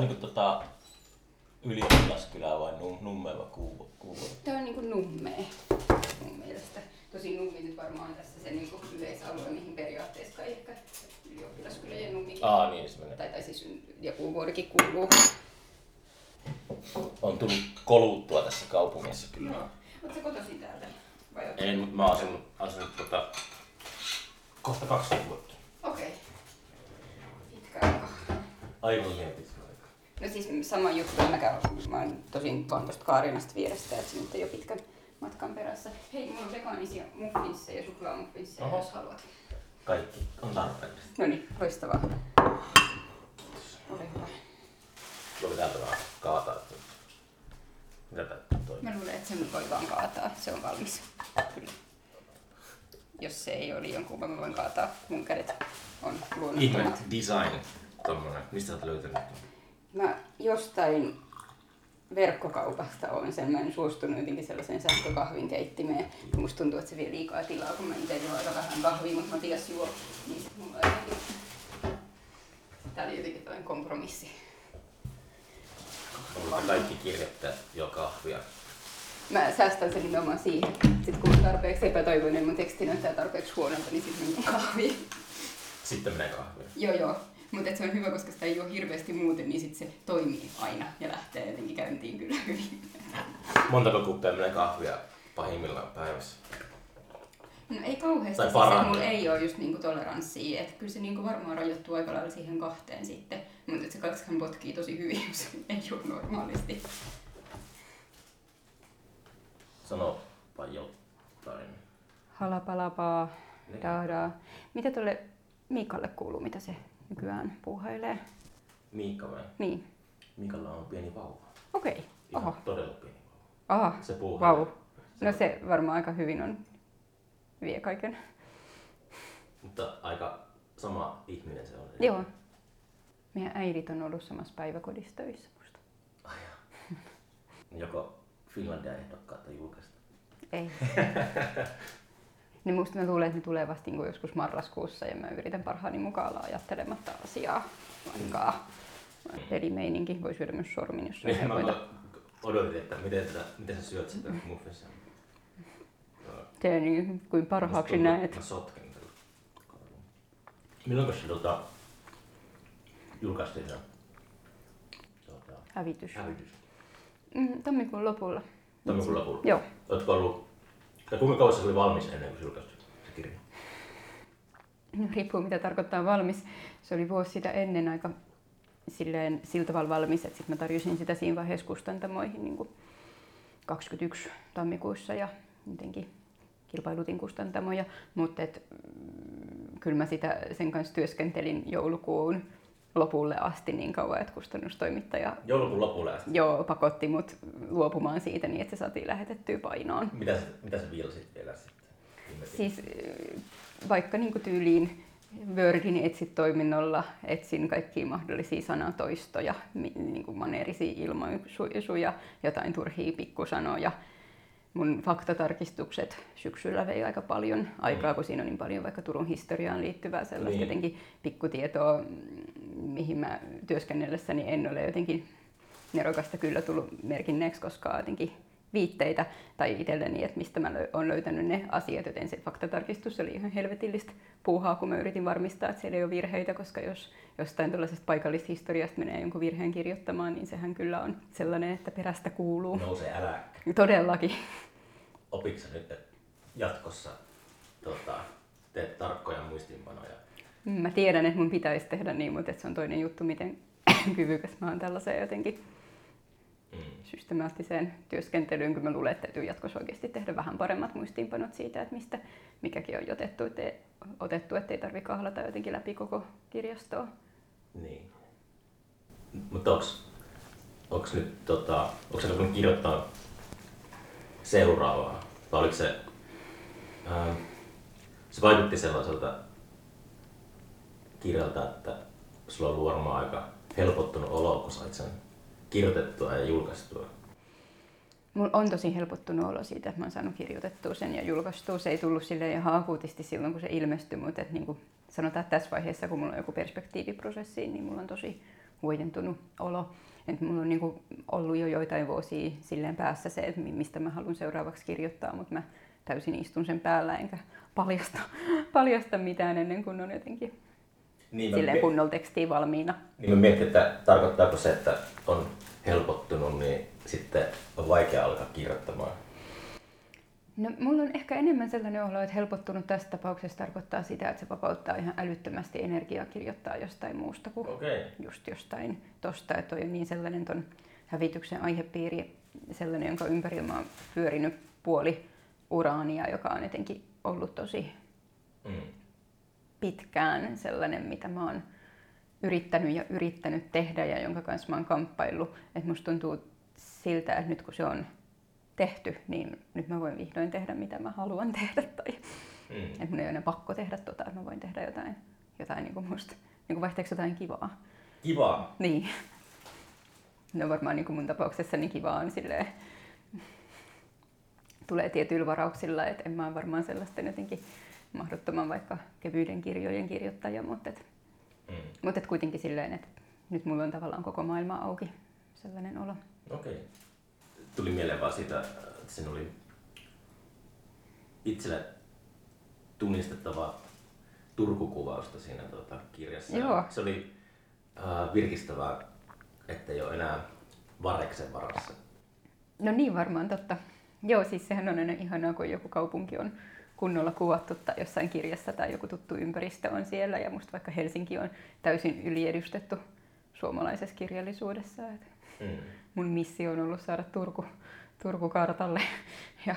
Tää niinku tota ylioppilaskylää vai num, numme vai kuuvo? kuuvo? Tää on niinku nummee mun mielestä. Tosi nummi nyt varmaan tässä se niinku yleisalue, mihin periaatteessa kai ehkä ylioppilaskylä ja nummikin. Aa niin se menee. Tai, tai siis joku vuorikin kuuluu. On tullut koluttua tässä kaupungissa kyllä. Oot sä kotoisin täältä? Vai oot... En, mut mä oon asunut, asunut tota, kohta 20 vuotta. Okei. Okay. Pitkä aika. Aivan liian pitkä aika. No siis sama juttu, mä, käyn, mä oon tosin Kaarinasta vierestä, että se nyt ei ole pitkän matkan perässä. Hei, mulla on vegaanisia muffinsseja ja suklaamuffinsseja, Oho. jos haluat. Kaikki on tarpeellista. No niin, loistavaa. Ole hyvä. Tuli täältä vaan kaataa. Mitä tää toimii? Mä luulen, että sen voi vaan kaataa. Se on valmis. Kyllä. Jos se ei ole liian kuuma, mä voin kaataa. Mun kädet on Ihme luonnottomat. design. Tommonen. Mistä sä oot löytänyt? Mä jostain verkkokaupasta olen sen. Mä en suostunut jotenkin sellaiseen sähkökahvin keittimeen. Musta tuntuu, että se vie liikaa tilaa, kun mä itse juon aika vähän kahvia, mutta Matias juo. Niin sit mulla jotenkin... Tää oli jotenkin tällainen kompromissi. Mulla kaikki kirjoittajat jo kahvia. Mä säästän sen nimenomaan siihen. Sitten kun on tarpeeksi epätoivoinen, mun teksti näyttää tarpeeksi huonolta, niin sitten kahvia. Sitten menee kahvia. Joo, joo. Mutta se on hyvä, koska sitä ei ole hirveästi muuten, niin sit se toimii aina ja lähtee jotenkin käyntiin kyllä hyvin. Montako kuppia menee kahvia pahimmillaan päivässä? No ei kauheasti, Tai siis, että mulla ei ole just niinku toleranssia, että kyllä se niinku varmaan rajoittuu aika lailla siihen kahteen sitten, mutta se kaksihan potkii tosi hyvin, jos ei ole normaalisti. Sanopa jotain. Halapalapaa, Niin. daadaa. Mitä tuolle Miikalle kuuluu, mitä se nykyään puuhailee? Miikka vai? Niin, Miikalla on pieni vauva. okei. Okay. Ihan Oho, todella pieni vauva. aha, Se puuhaa. vau. No se varmaan aika hyvin on, vie kaiken. Mutta aika sama ihminen se on. Joo. Meidän äidit on ollut samassa päiväkodissa töissä musta. Joko Finlandia ehdokkaat tai julkaista. Ei. niin musta mä luulen, että ne tulee vasta niin joskus marraskuussa ja mä yritän parhaani mukaan olla ajattelematta asiaa lainkaan. Pelimeininki voi syödä myös sormin, jos Niin, mä helpointa. odotin, että miten, tätä, miten sä syöt sitä muffissa. Tee niin kuin parhaaksi tuntuu, näet. Mä sotken tällä. Milloin se tota, julkaistiin se tota, Hävitys. hävitys? Mm, tammikuun lopulla. Tammikuun lopulla. Joo. Oletko ollut, tai kuinka kauan se oli valmis ennen kuin se julkaistiin se kirja? No, riippuu mitä tarkoittaa valmis. Se oli vuosi sitä ennen aika silleen, sillä tavalla valmis, että sitten mä tarjosin sitä siinä vaiheessa kustantamoihin niin 21 tammikuussa ja jotenkin kilpailutin kustantamoja, mutta mm, kyllä mä sitä, sen kanssa työskentelin joulukuun lopulle asti niin kauan, että kustannustoimittaja Joulukuun lopulle asti. jo pakotti mut luopumaan siitä niin, että se saatiin lähetettyä painoon. Mitä mitä sä viilsit vielä sitten? Siis vaikka niin kuin tyyliin Wordin etsit toiminnolla, etsin kaikkia mahdollisia sanatoistoja, niin kuin maneerisia ilmaisuja, jotain turhia pikkusanoja. Mun faktatarkistukset syksyllä vei aika paljon aikaa, kun siinä on niin paljon vaikka Turun historiaan liittyvää sellaista Niin. jotenkin pikkutietoa, mm, mihin mä työskennellessäni en ole jotenkin nerokasta kyllä tullut merkinneeksi, koska jotenkin viitteitä tai itselleni, että mistä mä olen löytänyt ne asiat, joten se faktatarkistus oli ihan helvetillistä puuhaa, kun mä yritin varmistaa, että siellä ei ole virheitä, koska jos jostain tällaisesta paikallishistoriasta menee jonkun virheen kirjoittamaan, niin sehän kyllä on sellainen, että perästä kuuluu. Nousee äläkkä. Todellakin. Opitko nyt että jatkossa tota, teet tarkkoja muistiinpanoja? Mä tiedän, että mun pitäisi tehdä niin, mutta se on toinen juttu, miten kyvykäs mä oon tällaiseen jotenkin Mm. systemaattiseen työskentelyyn, kun mä luulen, että täytyy jatkossa oikeasti tehdä vähän paremmat muistiinpanot siitä, että mistä mikäkin on otettu, ettei, otettu, ettei tarvitse kahlata jotenkin läpi koko kirjastoa. Niin. Mutta onks nyt tota, onks voinut kirjoittaa seuraavaa? Vai oliko se, ää, se vaikutti sellaiselta kirjalta, että sulla on ollut varmaan aika helpottunut olo, kun sait sen kirjoitettua ja julkaistua. Mulla on tosi helpottunut olo siitä, että mä oon saanut kirjoitettua sen ja julkaistua. Se ei tullut sille ihan akuutisti silloin, kun se ilmestyi, mutta että niin kuin sanotaan, että tässä vaiheessa, kun mulla on joku perspektiiviprosessi, niin mulla on tosi huojentunut olo. Että mulla on niin kuin ollut jo joitain vuosia silleen päässä se, että mistä mä haluan seuraavaksi kirjoittaa, mutta mä täysin istun sen päällä enkä paljasta, paljasta mitään ennen kuin on jotenkin niin silleen me... kunnolla tekstiä valmiina. Niin mä mietin, että tarkoittaako se, että on helpottunut, niin sitten on vaikea alkaa kirjoittamaan? No, mulla on ehkä enemmän sellainen olo, että helpottunut tässä tapauksessa tarkoittaa sitä, että se vapauttaa ihan älyttömästi energiaa kirjoittaa jostain muusta kuin okay. just jostain tosta. Että on niin sellainen ton hävityksen aihepiiri, sellainen, jonka ympärillä mä oon pyörinyt puoli uraania, joka on jotenkin ollut tosi mm. Pitkään sellainen, mitä mä oon yrittänyt ja yrittänyt tehdä ja jonka kanssa mä oon kamppaillut. Että musta tuntuu siltä, että nyt kun se on tehty, niin nyt mä voin vihdoin tehdä mitä mä haluan tehdä. Tai, mm. että mun ei ole enää pakko tehdä tota, että mä voin tehdä jotain, jotain niin kuin musta, niin kuin vaihteeksi jotain kivaa. Kivaa? Niin. No varmaan niin kuin mun tapauksessa niin kivaa on silleen, tulee tietyillä varauksilla, että en mä ole varmaan sellaisten jotenkin mahdottoman vaikka kevyiden kirjojen kirjoittaja, mutta, et, mm. mutta et kuitenkin silleen, että nyt mulla on tavallaan koko maailma auki, sellainen olo. Okei. Okay. Tuli mieleen vaan siitä, että sen oli itselle tunnistettava Turkukuvausta siinä tuota, kirjassa. Joo. Se oli äh, virkistävää, ettei ole enää Vareksen varassa. No niin varmaan totta. Joo, siis sehän on aina ihanaa, kun joku kaupunki on kunnolla kuvattu tai jossain kirjassa tai joku tuttu ympäristö on siellä. Ja musta vaikka Helsinki on täysin yliedustettu suomalaisessa kirjallisuudessa. Et mm. Mun missio on ollut saada Turku, Turku kartalle. Ja,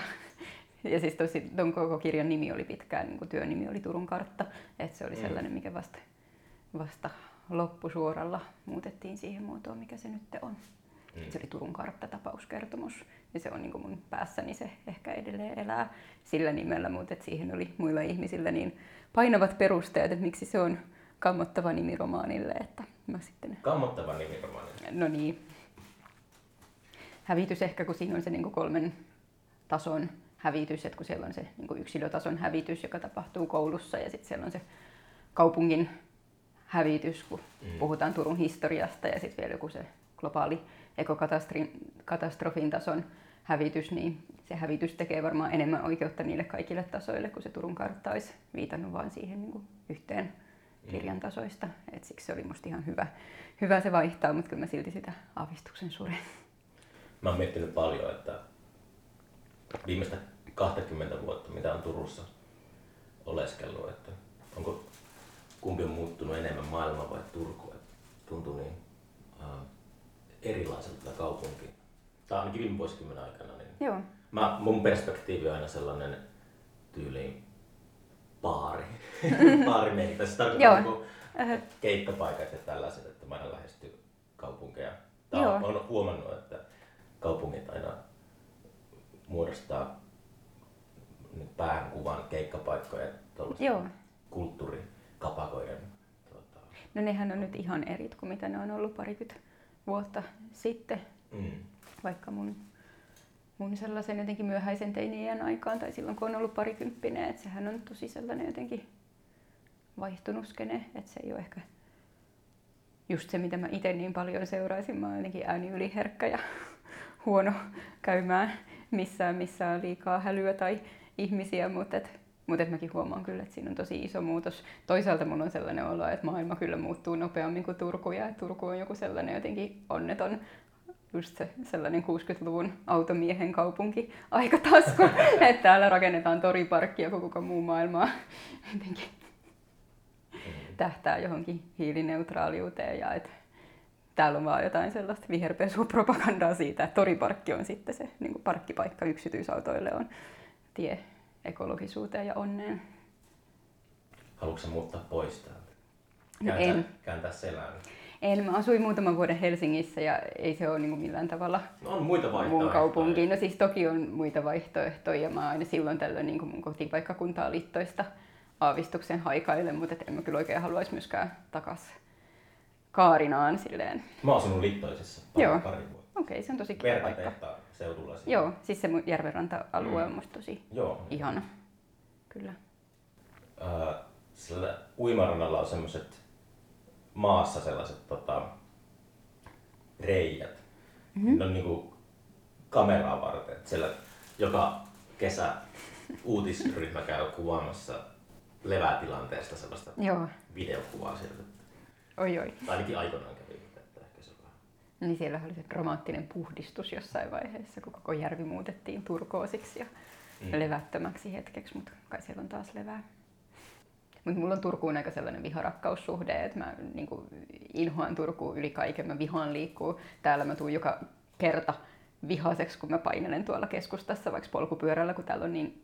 ja siis tosi, ton koko kirjan nimi oli pitkään, niin työnimi oli Turun kartta. Että se oli mm. sellainen, mikä vasta, vasta loppusuoralla muutettiin siihen muotoon, mikä se nyt on. Mm. Se oli Turun kartta-tapauskertomus ja se on niin mun päässäni se ehkä edelleen elää sillä nimellä, mutta siihen oli muilla ihmisillä niin painavat perusteet, että miksi se on kammottava nimi romaanille. Että mä sitten... Kammottava nimi romaanille? No niin. Hävitys ehkä, kun siinä on se niin kolmen tason hävitys, että kun siellä on se niin yksilötason hävitys, joka tapahtuu koulussa ja sitten siellä on se kaupungin hävitys, kun mm. puhutaan Turun historiasta ja sitten vielä joku se globaali ekokatastrofin tason hävitys, niin se hävitys tekee varmaan enemmän oikeutta niille kaikille tasoille, kun se Turun kartta olisi viitannut vain siihen niin kuin yhteen mm. kirjan tasoista. Et siksi se oli musta ihan hyvä, hyvä se vaihtaa, mutta kyllä mä silti sitä aavistuksen suren. Mä oon miettinyt paljon, että viimeistä 20 vuotta, mitä on Turussa oleskellut, että onko kumpi on muuttunut enemmän maailma vai Turku, että tuntuu niin uh, erilaiselta kaupunki. Tai ainakin viime vuosikymmenen aikana. Niin Joo. Mä, mun perspektiivi on aina sellainen tyyliin baari. Baarimiehi. Se tarkoittaa niin keikkapaikat ja tällaiset, että mä aina lähesty kaupunkeja. Tai Joo. olen huomannut, että kaupungit aina muodostaa päähän kuvan keikkapaikkoja ja kulttuurikapakoiden. Tuota... No nehän on nyt ihan erit kuin mitä ne on ollut parikymmentä vuotta sitten, mm. vaikka mun, mun sellaisen jotenkin myöhäisen teinien aikaan tai silloin kun on ollut parikymppinen, että sehän on tosi sellainen jotenkin vaihtunut skene, että se ei ole ehkä just se, mitä mä itse niin paljon seuraisin. Mä oon jotenkin ääni yliherkkä ja huono käymään missään, missä on liikaa hälyä tai ihmisiä, mutta et mutta mäkin huomaan kyllä, että siinä on tosi iso muutos. Toisaalta mun on sellainen olo, että maailma kyllä muuttuu nopeammin kuin Turku ja että Turku on joku sellainen jotenkin onneton just se sellainen 60-luvun automiehen kaupunki aikatasku, että täällä rakennetaan toriparkkia, kun koko muu maailma jotenkin tähtää johonkin hiilineutraaliuteen ja että täällä on vaan jotain sellaista viherpesupropagandaa siitä, että toriparkki on sitten se niin parkkipaikka yksityisautoille on tie ekologisuuteen ja onneen. Haluatko muuttaa pois täältä? No en. Kääntää selään? En. Mä asuin muutaman vuoden Helsingissä ja ei se ole niin millään tavalla no on muita vaihtoehtoja. mun kaupunki. No siis toki on muita vaihtoehtoja ja mä aina silloin tällöin niin mun kotipaikkakuntaa liittoista aavistuksen haikailen, mutta en mä kyllä oikein haluaisi myöskään takas Kaarinaan silleen. Mä oon asunut liittoisessa pari, Joo. pari vuotta. Okei, okay, se on tosi kiva paikka. Seudulla. Siinä. Joo, siis se mun järvenranta-alue Mm. on musta tosi Joo. ihana. Kyllä. Äh, sillä uimarannalla on semmoiset maassa sellaiset tota, reijät. Mm-hmm. Ne on niinku kameraa varten. Et siellä joka kesä uutisryhmä käy kuvaamassa levätilanteesta sellaista Joo, videokuvaa sieltä. oi oi. Tai ainakin aikoinaan kävi, että ehkä se on vähän. Niin siellä oli se dramaattinen puhdistus jossain vaiheessa, kun koko järvi muutettiin turkoosiksi ja Mm. levättömäksi hetkeksi, mutta kai siellä on taas levää. Mutta mulla on Turkuun aika sellainen viharakkaussuhde, että mä niin inhoan Turkuun yli kaiken, mä vihaan liikkuu. Täällä mä tuun joka kerta vihaseksi, kun mä painelen tuolla keskustassa vaikka polkupyörällä, kun täällä on niin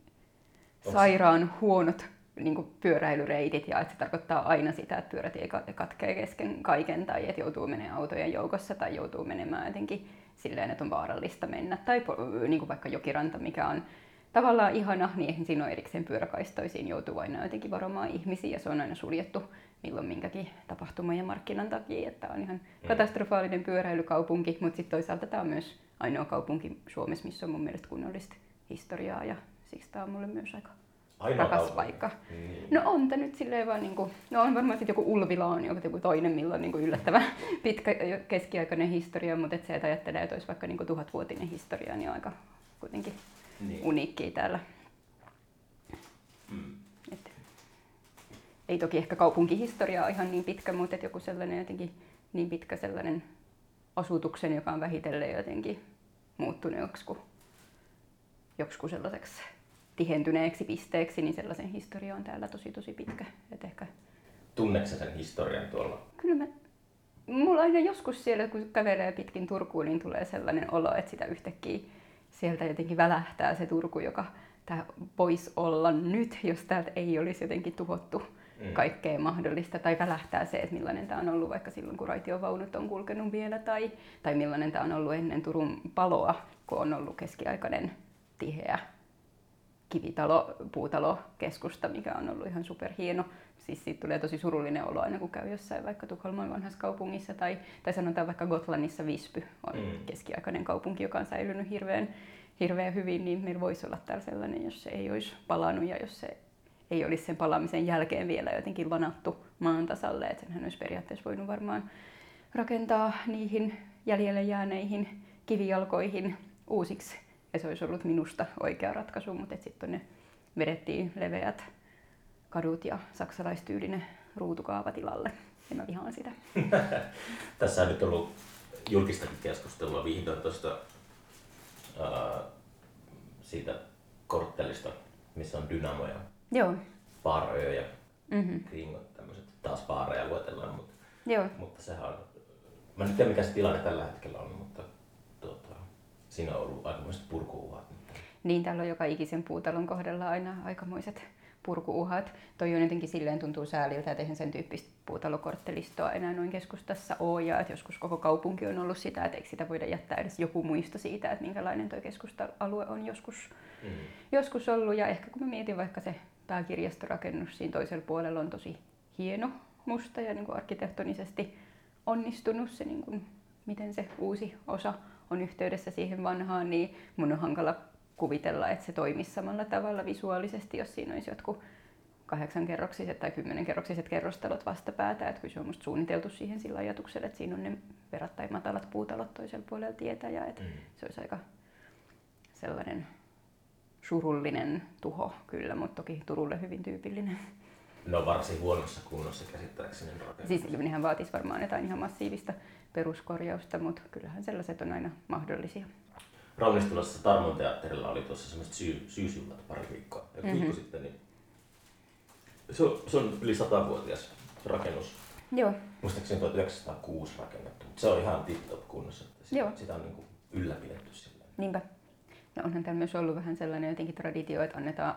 sairaan huonot niin kuin pyöräilyreitit ja että se tarkoittaa aina sitä, että pyörät ei kat- katkee kesken kaiken tai että joutuu menemään autojen joukossa tai joutuu menemään jotenkin silleen, että on vaarallista mennä. Tai niin kuin vaikka jokiranta, mikä on tavallaan ihana, niin eihän siinä ole erikseen pyöräkaistoisiin, joutuu aina jotenkin varomaan ihmisiä. Ja se on aina suljettu milloin minkäkin tapahtuman ja markkinan takia, että on ihan katastrofaalinen pyöräilykaupunki, mutta sitten toisaalta tämä on myös ainoa kaupunki Suomessa, missä on mun mielestä kunnollista historiaa ja siksi tämä on mulle myös aika Ainoa rakas kaupunki. paikka. Niin. No on tämä nyt silleen vaan niinku, no on varmaan sitten joku Ulvila on joku, toinen, millä on niinku yllättävän pitkä keskiaikainen historia, mutta et se, että ajattelee, että olisi vaikka niinku tuhatvuotinen historia, niin on aika kuitenkin Niin. uniikkia täällä. Mm. Et, ei toki ehkä kaupunkihistoria ole ihan niin pitkä, mutta et joku sellainen jotenkin niin pitkä sellainen asutuksen, joka on vähitellen jotenkin muuttunut joksiku, joksiku sellaiseksi tihentyneeksi pisteeksi, niin sellaisen historia on täällä tosi tosi pitkä. Et ehkä, Tunneeko sen historian tuolla? kyllä mä, mulla aina joskus siellä, kun kävelee pitkin Turkuun, niin tulee sellainen olo, että sitä yhtäkkiä sieltä jotenkin välähtää se Turku, joka tämä voisi olla nyt, jos täältä ei olisi jotenkin tuhottu Mm. kaikkea mahdollista, tai välähtää se, että millainen tämä on ollut vaikka silloin, kun raitiovaunut on kulkenut vielä, tai, tai millainen tämä on ollut ennen Turun paloa, kun on ollut keskiaikainen tiheä kivitalo, puutalo, keskusta, mikä on ollut ihan superhieno. Siis siitä tulee tosi surullinen olo aina, kun käy jossain vaikka Tukholman vanhassa kaupungissa tai, tai sanotaan vaikka Gotlandissa Visby on mm. keskiaikainen kaupunki, joka on säilynyt hirveän, hirveän hyvin, niin meillä voisi olla täällä sellainen, jos se ei olisi palannut ja jos se ei olisi sen palaamisen jälkeen vielä jotenkin lanattu maan tasalle, että senhän olisi periaatteessa voinut varmaan rakentaa niihin jäljelle jääneihin kivijalkoihin uusiksi. Ja se olisi ollut minusta oikea ratkaisu, mutta sitten ne vedettiin leveät kadut ja saksalaistyylinen ruutukaava tilalle. Ja mä vihaan sitä. Tässä on nyt ollut julkistakin keskustelua vihdoin tuosta siitä korttelista, missä on dynamoja, Joo. baaröjä ja Mm-hmm. kringot, tämmöiset. Taas baareja luetellaan, mutta, Joo. mutta sehän on... Mä en tiedä mikä se tilanne tällä hetkellä on, mutta siinä on ollut aikamoiset purkuuhat. Niin, täällä on joka ikisen puutalon kohdalla aina aikamoiset purkuuhat. Toi on jotenkin silleen tuntuu sääliltä, että eihän sen tyyppistä puutalokorttelistoa enää noin keskustassa ole. Ja että joskus koko kaupunki on ollut sitä, että eikö sitä voida jättää edes joku muisto siitä, että minkälainen tuo keskusta-alue on joskus, Mm. joskus ollut. Ja ehkä kun mä mietin vaikka se pääkirjastorakennus siinä toisella puolella on tosi hieno musta ja niin kuin arkkitehtonisesti onnistunut se, niin kuin, miten se uusi osa on yhteydessä siihen vanhaan, niin mun on hankala kuvitella, että se toimisi samalla tavalla visuaalisesti, jos siinä olisi jotkut kahdeksankerroksiset tai kymmenenkerroksiset kerrostalot vastapäätä. Että kyllä se on musta suunniteltu siihen sillä ajatuksella, että siinä on ne verrattain matalat puutalot toisella puolella tietä ja että Mm. se olisi aika sellainen surullinen tuho kyllä, mutta toki Turulle hyvin tyypillinen. Ne on varsin huonossa kunnossa käsittääkseni ne rakennukset. Siis nehän vaatisi varmaan jotain ihan massiivista peruskorjausta, mutta kyllähän sellaiset on aina mahdollisia. Raunistilassa Tarmon teatterilla oli tuossa semmoiset syy, syysjuhlat pari viikkoa, joku Mhm. viikko sitten, niin se on, se on yli satavuotias rakennus. Joo, Muistaakseni 1906 rakennettu, mutta se on ihan tip-top kunnossa. Että sitä, Joo. sitä on niin kuin ylläpidetty sillä. niinpä. No onhan täällä myös ollut vähän sellainen jotenkin traditio, että annetaan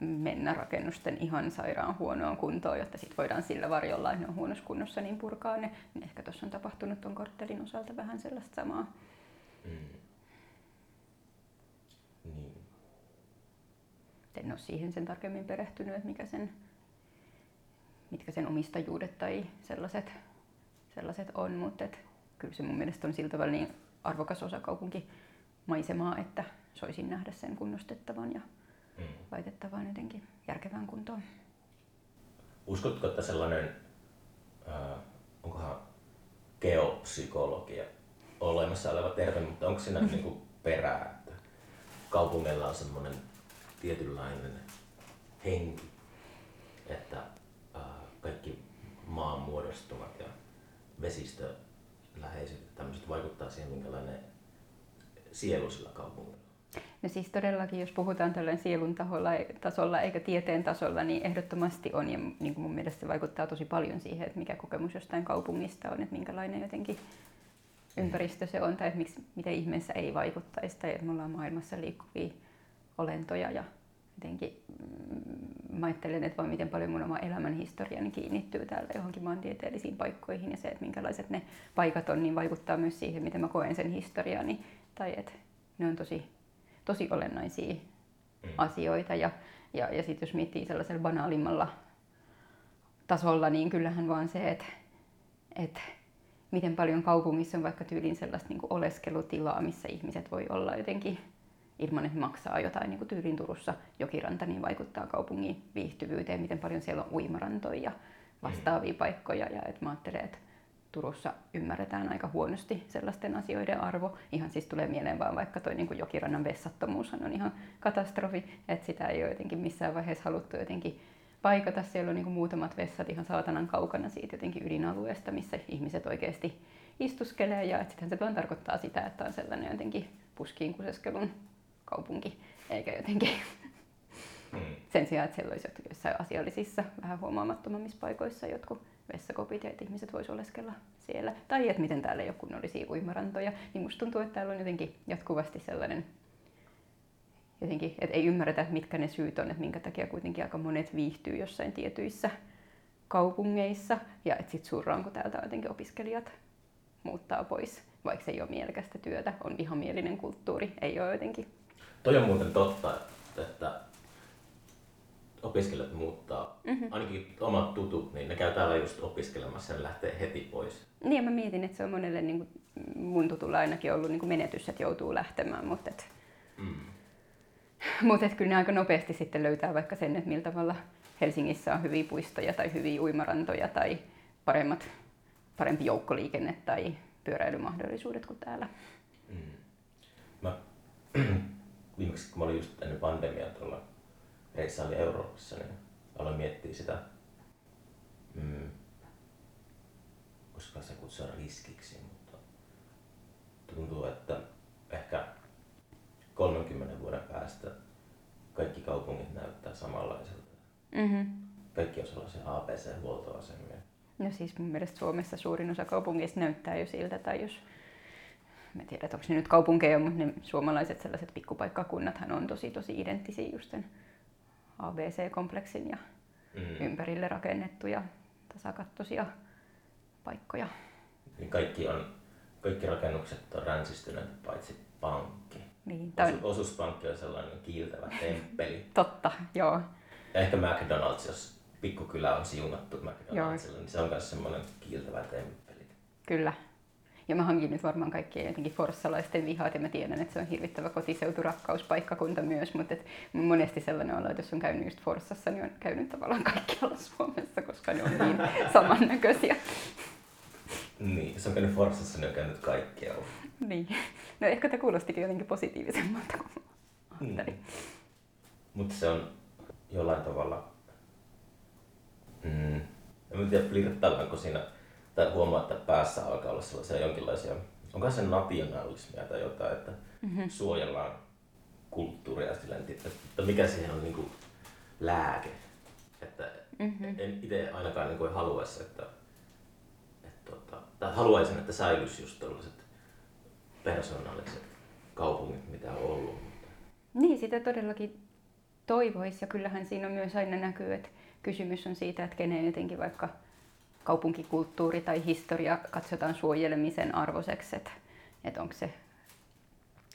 mennä rakennusten ihan sairaan huonoon kuntoon, jotta sitten voidaan sillä varjolla, että ne on huonossa kunnossa, niin purkaa ne. Niin ehkä tuossa on tapahtunut tuon korttelin osalta vähän sellaista samaa. Mm. Niin. En ole siihen sen tarkemmin perehtynyt, että mikä sen, mitkä sen omistajuudet tai sellaiset, sellaiset on, mutta et kyllä se mun mielestä on sillä tavalla niin arvokas osa kaupunki maisemaa, että soisin nähdä sen kunnostettavan ja Mm. laitettavan jotenkin järkevään kuntoon. Uskotko, että sellainen, äh, onkohan geopsykologia olemassa oleva termi, mutta onko siinä niin kuin perää, että kaupungeilla on semmoinen tietynlainen henki, että äh, kaikki maan muodostumat ja vesistöläheiset tämmöiset vaikuttaa siihen, minkälainen sielu sillä kaupungilla. No siis todellakin, jos puhutaan tällainen sielun taholla, tasolla eikä tieteen tasolla, niin ehdottomasti on. Ja niin kuin mun mielestä se vaikuttaa tosi paljon siihen, että mikä kokemus jostain kaupungista on, että minkälainen jotenkin ympäristö se on, tai että miksi, miten ihmeessä ei vaikuttaisi, tai että me ollaan maailmassa liikkuvia olentoja ja jotenkin mm, mä ajattelen, että voi miten paljon mun oma elämän historiani kiinnittyy täällä johonkin maantieteellisiin paikkoihin ja se, että minkälaiset ne paikat on, niin vaikuttaa myös siihen, miten mä koen sen historiani. Tai että ne on tosi, tosi olennaisia Mm. asioita. Ja, ja, ja sitten jos miettii sellaisella banaalimmalla tasolla, niin kyllähän vaan se, että, että miten paljon kaupungissa on vaikka tyylin sellaista niin oleskelutilaa, missä ihmiset voi olla jotenkin ilman, että maksaa jotain niin kuin tyylin Turussa jokiranta, niin vaikuttaa kaupungin viihtyvyyteen, miten paljon siellä on uimarantoja ja vastaavia paikkoja. Ja että mä ajattelen, että Turussa ymmärretään aika huonosti sellaisten asioiden arvo. Ihan siis tulee mieleen vaan vaikka toi niin kuin jokirannan vessattomuushan on ihan katastrofi, että sitä ei ole jotenkin missään vaiheessa haluttu jotenkin paikata. Siellä on niin kuin muutamat vessat ihan saatanan kaukana siitä jotenkin ydinalueesta, missä ihmiset oikeasti istuskelee. Ja että sittenhän se vaan tarkoittaa sitä, että on sellainen jotenkin puskiin kuseskelun kaupunki, eikä jotenkin Mm. sen sijaan, että siellä olisi jossain asiallisissa, vähän huomaamattomammissa paikoissa jotkut vessakopit ja että ihmiset voisivat oleskella siellä. Tai että miten täällä ei ole kunnollisia uimarantoja. Niin musta tuntuu, että täällä on jotenkin jatkuvasti sellainen, jotenkin, että ei ymmärretä, mitkä ne syyt on, että minkä takia kuitenkin aika monet viihtyy jossain tietyissä kaupungeissa. Ja että sitten surraan, kun täältä jotenkin opiskelijat muuttaa pois, vaikka se ei ole mielekästä työtä, on vihamielinen kulttuuri, ei ole jotenkin Toi on muuten totta, että opiskelijat muuttaa, mm-hmm. ainakin omat tutut, niin ne käy täällä just opiskelemassa ja lähtee heti pois. Niin, mä mietin, että se on monelle niin kuin, mun tutulla ainakin ollut niin kuin menetys, että joutuu lähtemään, mutta et, Mm. mutta et kyllä ne aika nopeasti sitten löytää vaikka sen, että millä tavalla Helsingissä on hyviä puistoja tai hyviä uimarantoja tai paremmat, parempi joukkoliikenne tai pyöräilymahdollisuudet kuin täällä. Mm. Mä, viimeksi kun mä olin just ennen pandemiaa tuolla reissailin Euroopassa, niin aloin miettiä sitä, mm, koska se kutsua riskiksi, mutta tuntuu, että ehkä 30 vuoden päästä kaikki kaupungit näyttää samanlaiselta. Mm-hmm. Kaikki on sellaisia ABC-huoltoasemia. No siis mun mielestä Suomessa suurin osa kaupungeista näyttää jo siltä, tai jos, mä en tiedä, että onko ne nyt kaupunkeja, mutta ne suomalaiset sellaiset pikkupaikkakunnathan on tosi tosi identtisiä just sen ABC-kompleksin ja Mm. ympärille rakennettuja tasakattoisia paikkoja. Niin kaikki, on, kaikki rakennukset on ränsistyneet paitsi pankki. Niin, tää on Osu, osuuspankki on sellainen kiiltävä temppeli. totta, joo. Ja ehkä McDonald's, jos pikkukylä on siunattu McDonaldsilla, niin se on myös semmoinen kiiltävä temppeli. Kyllä. Ja mä hankin nyt varmaan kaikkien jotenkin forssalaisten vihaat ja mä tiedän, että se on hirvittävä kotiseuturakkauspaikkakunta myös, mutta et monesti sellainen olo, että jos on käynyt just Forssassa, niin on käynyt tavallaan kaikkialla Suomessa, koska ne on niin samannäköisiä. Niin, jos on käynyt Forssassa, niin on käynyt kaikkialla. Niin. No ehkä tämä kuulostikin jotenkin positiivisemmalta kuin mä Mm. Mutta se on jollain tavalla... Mm, en tiedä, flirttaillaanko siinä, tai huomaa, että päässä alkaa olla sellaisia jonkinlaisia, onko se nationalismia tai jotain, että mm-hmm. suojellaan kulttuuria silleen, että, että mikä siihen on niinku lääke. Että mm-hmm. en itse ainakaan niinku haluaisi, että, että tota, tai haluaisin, että säilyisi just tällaiset persoonalliset kaupungit, mitä on ollut. Mutta Niin, sitä todellakin toivoisi ja kyllähän siinä on myös aina näkyy, että kysymys on siitä, että kenen jotenkin vaikka kaupunkikulttuuri tai historia katsotaan suojelemisen arvoiseksi, että, että onko se,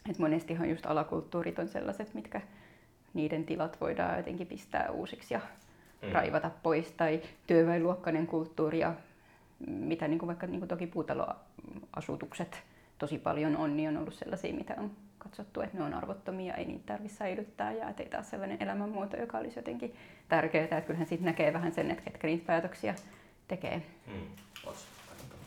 että monestihan just alakulttuurit on sellaiset, mitkä niiden tilat voidaan jotenkin pistää uusiksi ja Mm. raivata pois, tai työväenluokkainen kulttuuri ja mitä niin kuin vaikka niin kuin toki puutaloasutukset tosi paljon on, niin on ollut sellaisia, mitä on katsottu, että ne on arvottomia, ei niitä tarvitse säilyttää ja että ei taas sellainen elämänmuoto, joka olisi jotenkin tärkeää. Että kyllähän siitä näkee vähän sen, että ketkä niitä päätöksiä tekee. Mm. Ots, katsotaan.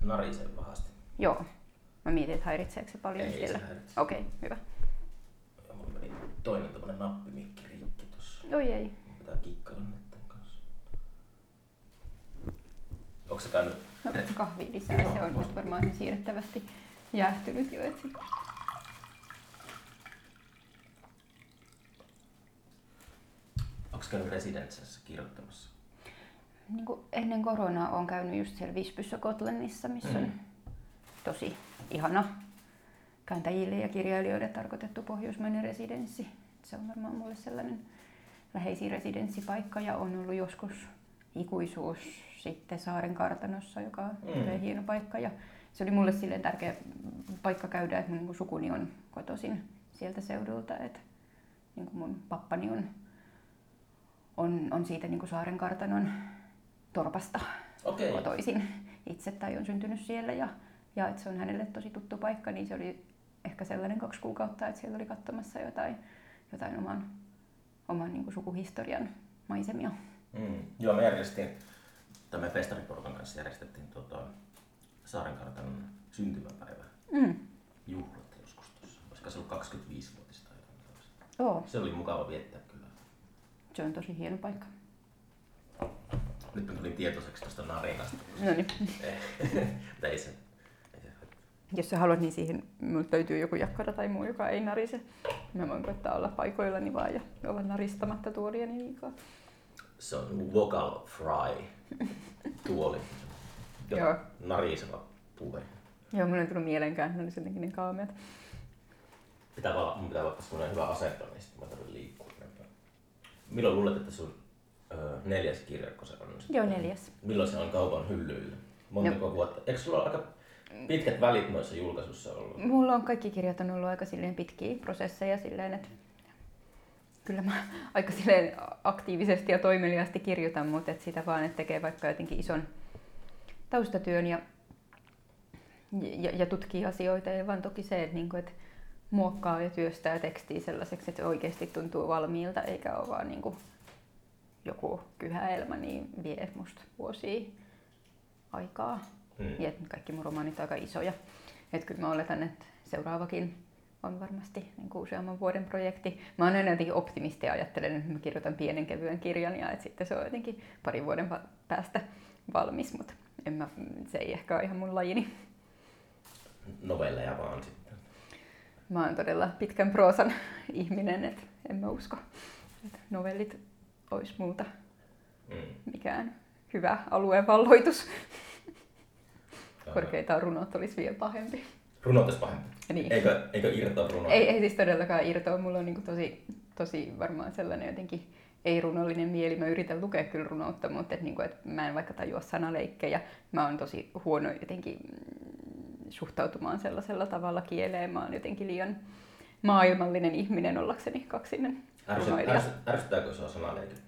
Narisee pahasti. Joo. Mä mietin, että häiritseekö se paljon Ei häiritse. Okei, okay, hyvä. Ja mulla meni toinen tommonen nappimikki rikki tossa. Oi ei. Mun pitää kikkailla netten kanssa. Onko se käynyt? No, kahvi lisää, se on nyt varmaan siirrettävästi jäähtynyt jo. Et sit- Onko käynyt residentsessä kirjoittamassa? niin kuin ennen koronaa olen käynyt just siellä Visbyssä Gotlandissa, missä on Mm. tosi ihana kääntäjille ja kirjailijoille tarkoitettu pohjoismainen residenssi. Se on varmaan mulle sellainen läheisin residenssipaikka ja on ollut joskus ikuisuus sitten Saaren kartanossa, joka on Mm. hieno paikka. Ja se oli mulle silleen tärkeä paikka käydä, että mun niin sukuni on kotoisin sieltä seudulta, että niin mun pappani on, on, on siitä niin kuin Saaren kartanon torpasta Okei. kotoisin itse tai on syntynyt siellä ja, ja että se on hänelle tosi tuttu paikka, niin se oli ehkä sellainen kaksi kuukautta, että siellä oli katsomassa jotain, jotain oman, oman niin kuin sukuhistorian maisemia. Mm. Joo, me järjestettiin, tai me festariporukan kanssa järjestettiin tota, Saarenkartanon syntymäpäivä Mm. juhlat joskus tuossa. Olisiko se ollut 25-vuotista tai jotain. Joo, Se oli mukava viettää. Se on tosi hieno paikka. Nyt mä tulin tietoiseksi tuosta narinasta. No niin. Ei se, Jos sä haluat, niin siihen multa löytyy joku jakkara tai muu, joka ei narise. Mä voin koittaa olla paikoillani vaan ja olla naristamatta tuoliani liikaa. Se on vocal fry tuoli. Joo. nariseva puhe. Joo, mulle ei tullut mieleenkään, että ne olisi jotenkin niin kaameat. Pitää vaan, mun pitää olla semmoinen hyvä asento, niin sitten mä tarvitsen liikkua. Milloin luulet, että sun ö, neljäs kirjakko se on? sitten? Joo, neljäs. Milloin se on kaupan hyllyillä? Montako vuotta? Eikö sulla ole aika pitkät välit noissa julkaisuissa ollut? Mulla on kaikki kirjat on ollut aika silleen pitkiä prosesseja silleen, että kyllä mä aika silleen aktiivisesti ja toimeliaasti kirjoitan, mutta et sitä vaan, että tekee vaikka jotenkin ison taustatyön ja, ja, ja tutkii asioita ja vaan toki se, että, niinku, että muokkaa ja työstää tekstiä sellaiseksi, että se oikeasti tuntuu valmiilta eikä ole vaan niinku joku kyhäelmä, niin vie musta vuosia aikaa. Mm. Ja että kaikki mun romaanit on aika isoja. Että kyllä mä oletan, että seuraavakin on varmasti niin kuin useamman vuoden projekti. Mä oon aina jotenkin optimisti ja ajattelen, että mä kirjoitan pienen kevyen kirjan ja että sitten se on jotenkin parin vuoden päästä valmis, mutta en mä, se ei ehkä ole ihan mun lajini. Novelleja vaan sitten. Mä oon todella pitkän proosan ihminen, että en mä usko, että novellit olisi multa Mm. mikään hyvä alueenvalloitus. Joo. Korkeintaan runot olisi vielä pahempi. Runot olisi pahempi. Niin. Eikö, eikö irtoa runoa? Ei, ei siis todellakaan irtoa. Mulla on niin tosi, tosi varmaan sellainen jotenkin ei-runollinen mieli. Mä yritän lukea kyllä runoutta, mutta et, niin kuin, et mä en vaikka tajua sanaleikkejä. Mä oon tosi huono jotenkin suhtautumaan sellaisella tavalla kieleen. Mä oon jotenkin liian maailmallinen ihminen ollakseni kaksinen runoilija. ärsy, ärsyttääkö se on sanaleikit?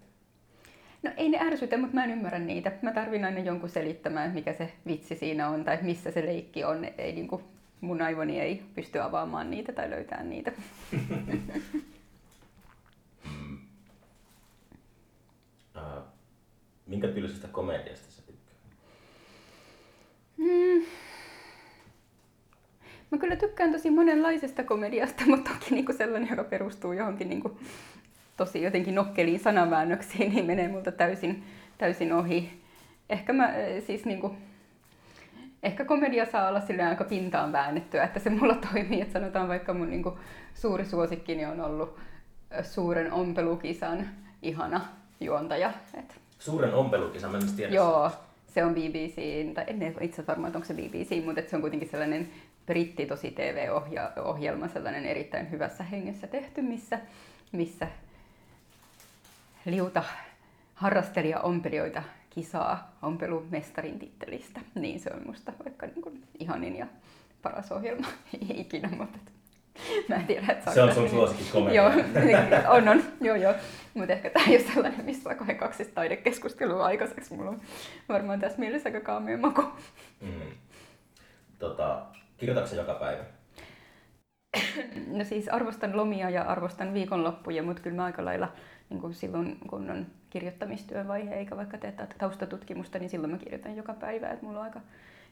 No ei ne ärsytä, mutta mä en ymmärrä niitä. Mä tarvin aina jonkun selittämään, mikä se vitsi siinä on tai missä se leikki on. Ei, niin kuin, mun aivoni ei pysty avaamaan niitä tai löytämään niitä. Minkä tyylisestä komediasta sä tykkää? Mm. Mä kyllä tykkään tosi monenlaisesta komediasta, mutta toki niinku sellainen, joka perustuu johonkin niinku tosi jotenkin nokkeliin sanaväännöksiin, niin menee multa täysin, täysin ohi. Ehkä mä äh, siis niinku, ehkä komedia saa olla silleen aika pintaan väännettyä, että se mulla toimii. Että sanotaan vaikka mun niinku suuri suosikkini on ollut äh, suuren ompelukisan ihana juontaja. Et Suuren ompelukisa, mä en tiedä. Joo, se on BBC, tai en itse asiassa varmaan, onko se BBC, mutta se on kuitenkin sellainen britti tosi TV-ohjelma, sellainen erittäin hyvässä hengessä tehty, missä, missä liuta harrastelija ompelijoita kisaa ompelumestarin tittelistä. Niin se on musta vaikka niin kuin ihanin ja paras ohjelma ikinä, mutta mä en tiedä, että Se on sun tässä- suosikkikomedia. Joo, on, on, joo, joo. Mutta ehkä tämä ei ole sellainen, missä saa kauhean kaksi taidekeskustelua aikaiseksi. Mulla on varmaan tässä mielessä aika kaamea maku. Mm. Tota, Kirjoitatko joka päivä? No siis arvostan lomia ja arvostan viikonloppuja, mutta kyllä mä aika lailla niin kuin silloin, kun on kirjoittamistyön vaihe, eikä vaikka tee taustatutkimusta, niin silloin mä kirjoitan joka päivä. Että mulla on aika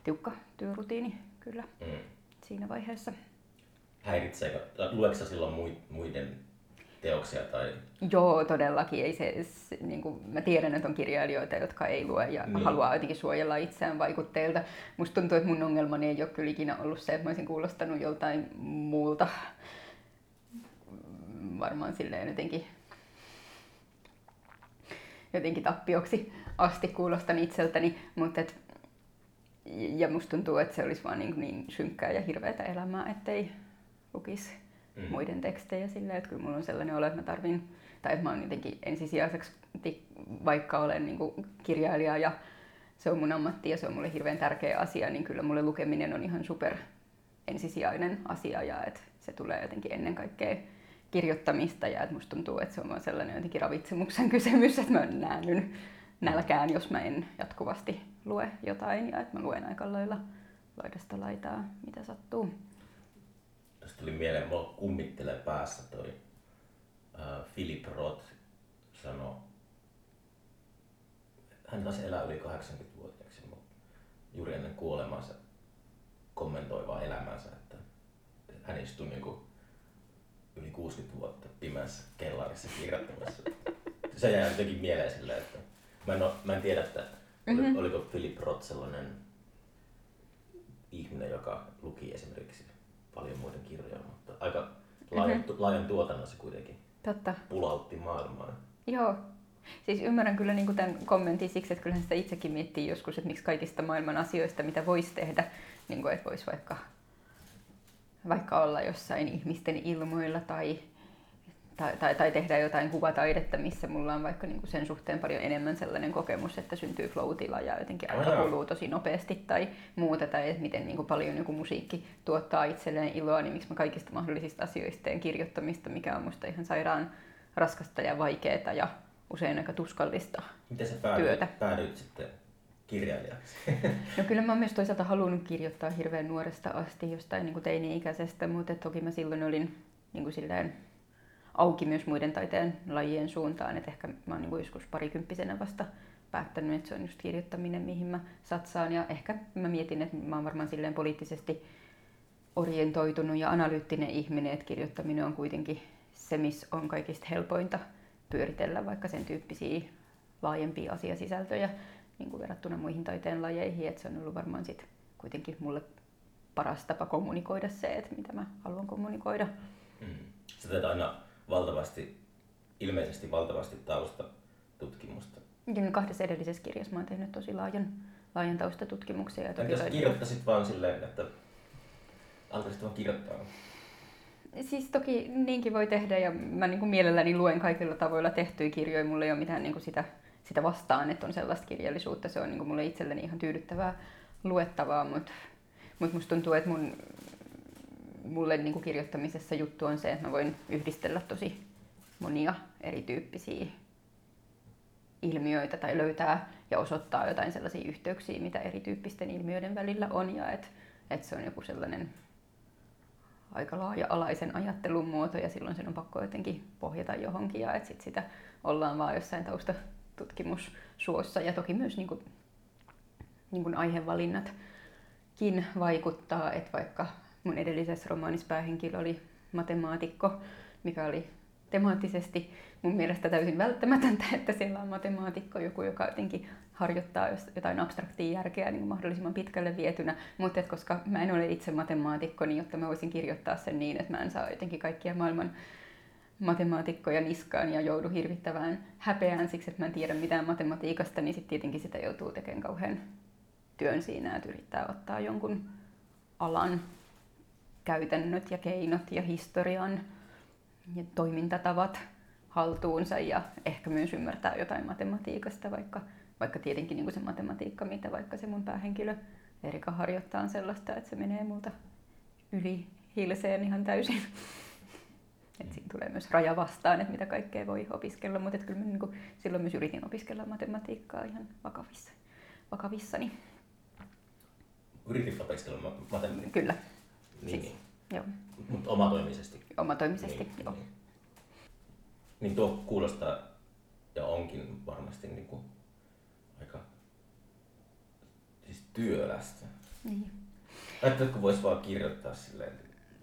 tiukka työrutiini kyllä mm. siinä vaiheessa. Häiritseekö, luetko silloin muiden teoksia? Tai... Joo, todellakin. Ei se, se, niin kuin, mä tiedän, että on kirjailijoita, jotka ei lue ja niin. haluaa jotenkin suojella itseään vaikutteilta. Musta tuntuu, että mun ongelmani ei ole kyllä ikinä ollut se, että mä olisin kuulostanut joltain muulta. Varmaan silleen jotenkin jotenkin tappioksi asti kuulostan itseltäni, mutta et, ja musta tuntuu, että se olisi vaan niin, niin synkkää ja hirveätä elämää, ettei lukisi mm. muiden tekstejä silleen, että kyllä mulla on sellainen olo, että mä tarvin, tai että mä oon jotenkin ensisijaiseksi, vaikka olen niin kuin kirjailija ja se on mun ammatti ja se on mulle hirveän tärkeä asia, niin kyllä mulle lukeminen on ihan super ensisijainen asia ja että se tulee jotenkin ennen kaikkea kirjoittamista ja että musta tuntuu, että se on vaan sellainen jotenkin ravitsemuksen kysymys, että mä näen nälkään, jos mä en jatkuvasti lue jotain ja että mä luen aika lailla laidasta laitaa, mitä sattuu. Tästä tuli mieleen, mulla kummittelee päässä toi uh, Philip Roth sanoi, hän taisi elää yli 80-vuotiaaksi, mutta juuri ennen kuolemaansa kommentoi vaan elämänsä, että hän istui niin kuin yli 60 vuotta pimeässä kellarissa kirjoittamassa. Se jäi jotenkin mieleen silleen, että mä en, ole, mä en tiedä, että mm-hmm. oliko Philip Roth sellainen ihminen, joka luki esimerkiksi paljon muiden kirjoja, mutta aika laajan, mm-hmm. laajan tuotannon se kuitenkin Totta. pulautti maailmaan. Joo. Siis ymmärrän kyllä niin tämän kommentin siksi, että kyllähän sitä itsekin miettii joskus, että miksi kaikista maailman asioista, mitä voisi tehdä, niin kuin, että voisi vaikka vaikka olla jossain ihmisten ilmoilla tai, tai, tai, tai tehdä jotain kuvataidetta, missä mulla on vaikka niinku sen suhteen paljon enemmän sellainen kokemus, että syntyy flow ja jotenkin aika kuluu tosi nopeasti tai muuta, tai että miten niinku paljon joku musiikki tuottaa itselleen iloa, niin miksi mä kaikista mahdollisista asioista teen kirjoittamista, mikä on musta ihan sairaan raskasta ja vaikeaa ja usein aika tuskallista Miten sä päädyit, työtä. päädyit sitten kirjailijaksi? No kyllä mä oon myös toisaalta halunnut kirjoittaa hirveän nuoresta asti jostain niin kuin teini-ikäisestä, mutta toki mä silloin olin niin kuin silleen auki myös muiden taiteen lajien suuntaan, että ehkä mä oon niin joskus parikymppisenä vasta päättänyt, että se on just kirjoittaminen, mihin mä satsaan. Ja ehkä mä mietin, että mä oon varmaan silleen poliittisesti orientoitunut ja analyyttinen ihminen, että kirjoittaminen on kuitenkin se, missä on kaikista helpointa pyöritellä vaikka sen tyyppisiä laajempia asiasisältöjä niin kuin verrattuna muihin taiteen lajeihin, että se on ollut varmaan sit kuitenkin mulle paras tapa kommunikoida se, että mitä mä haluan kommunikoida. Mm. Sä teet aina valtavasti, ilmeisesti valtavasti taustatutkimusta. Ja kahdessa edellisessä kirjassa mä oon tehnyt tosi laajan, laajan taustatutkimuksia. Ja toki kirjoittaisit vaan silleen, että alkaisit vaan kirjoittaa? Siis toki niinkin voi tehdä ja mä niin kuin mielelläni luen kaikilla tavoilla tehtyjä kirjoja. Mulla ei ole mitään niin kuin sitä sitä vastaan, että on sellaista kirjallisuutta. Se on niin kuin mulle itselleni ihan tyydyttävää luettavaa, mutta mut musta tuntuu, että mun, mulle niin kuin kirjoittamisessa juttu on se, että mä voin yhdistellä tosi monia erityyppisiä ilmiöitä tai löytää ja osoittaa jotain sellaisia yhteyksiä, mitä erityyppisten ilmiöiden välillä on. Ja että et se on joku sellainen aika laaja-alaisen ajattelun muoto ja silloin sen on pakko jotenkin pohjata johonkin. Ja että sit sitä ollaan vaan jossain tausta tutkimussuossa ja toki myös niin kuin, niin kuin aihevalinnatkin vaikuttaa, että vaikka mun edellisessä romaanissa päähenkilö oli matemaatikko, mikä oli temaattisesti mun mielestä täysin välttämätöntä, että siellä on matemaatikko, joku, joka jotenkin harjoittaa jotain abstraktia järkeä niin mahdollisimman pitkälle vietynä, mutta että koska mä en ole itse matemaatikko, niin jotta mä voisin kirjoittaa sen niin, että mä en saa jotenkin kaikkia maailman matemaatikkoja niskaan ja joudu hirvittävään häpeään siksi, että mä en tiedä mitään matematiikasta, niin sitten tietenkin sitä joutuu tekemään kauhean työn siinä, että yrittää ottaa jonkun alan käytännöt ja keinot ja historian ja toimintatavat haltuunsa ja ehkä myös ymmärtää jotain matematiikasta, vaikka, vaikka tietenkin niin kuin se matematiikka, mitä vaikka se mun päähenkilö Erika harjoittaa on sellaista, että se menee multa yli hilseen ihan täysin. Et siinä tulee myös raja vastaan, että mitä kaikkea voi opiskella, mutta kyllä mä niin kuin, silloin myös yritin opiskella matematiikkaa ihan vakavissa, vakavissani. Yritit opiskella matematiikkaa? Kyllä. Niin, Siis, joo, Mutta omatoimisesti. omatoimisesti. Niin, joo. niin. niin tuo kuulostaa ja onkin varmasti niin kuin aika siis työlästä. Niin. Ajatteletko vois vaan kirjoittaa silleen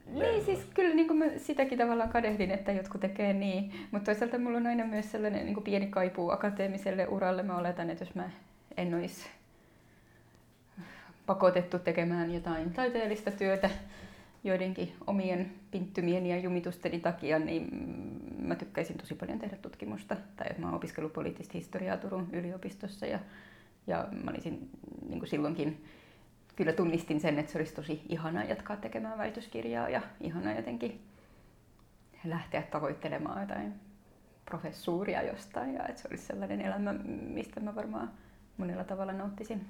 Niin, lennolla? siis kyllä niin kuin mä sitäkin tavallaan kadehdin, että jotkut tekee niin. Mutta toisaalta mulla on aina myös sellainen niin kuin pieni kaipuu akateemiselle uralle. Mä oletan, että jos mä en olisi pakotettu tekemään jotain taiteellista työtä joidenkin omien pinttymien ja jumitusteni takia, niin mä tykkäisin tosi paljon tehdä tutkimusta. Tai että mä oon opiskellut poliittista historiaa Turun yliopistossa ja, ja mä olisin niin kuin silloinkin kyllä tunnistin sen, että se olisi tosi ihanaa jatkaa tekemään väitöskirjaa ja ihanaa jotenkin lähteä tavoittelemaan jotain professuuria jostain ja että se olisi sellainen elämä, mistä mä varmaan monella tavalla nauttisin.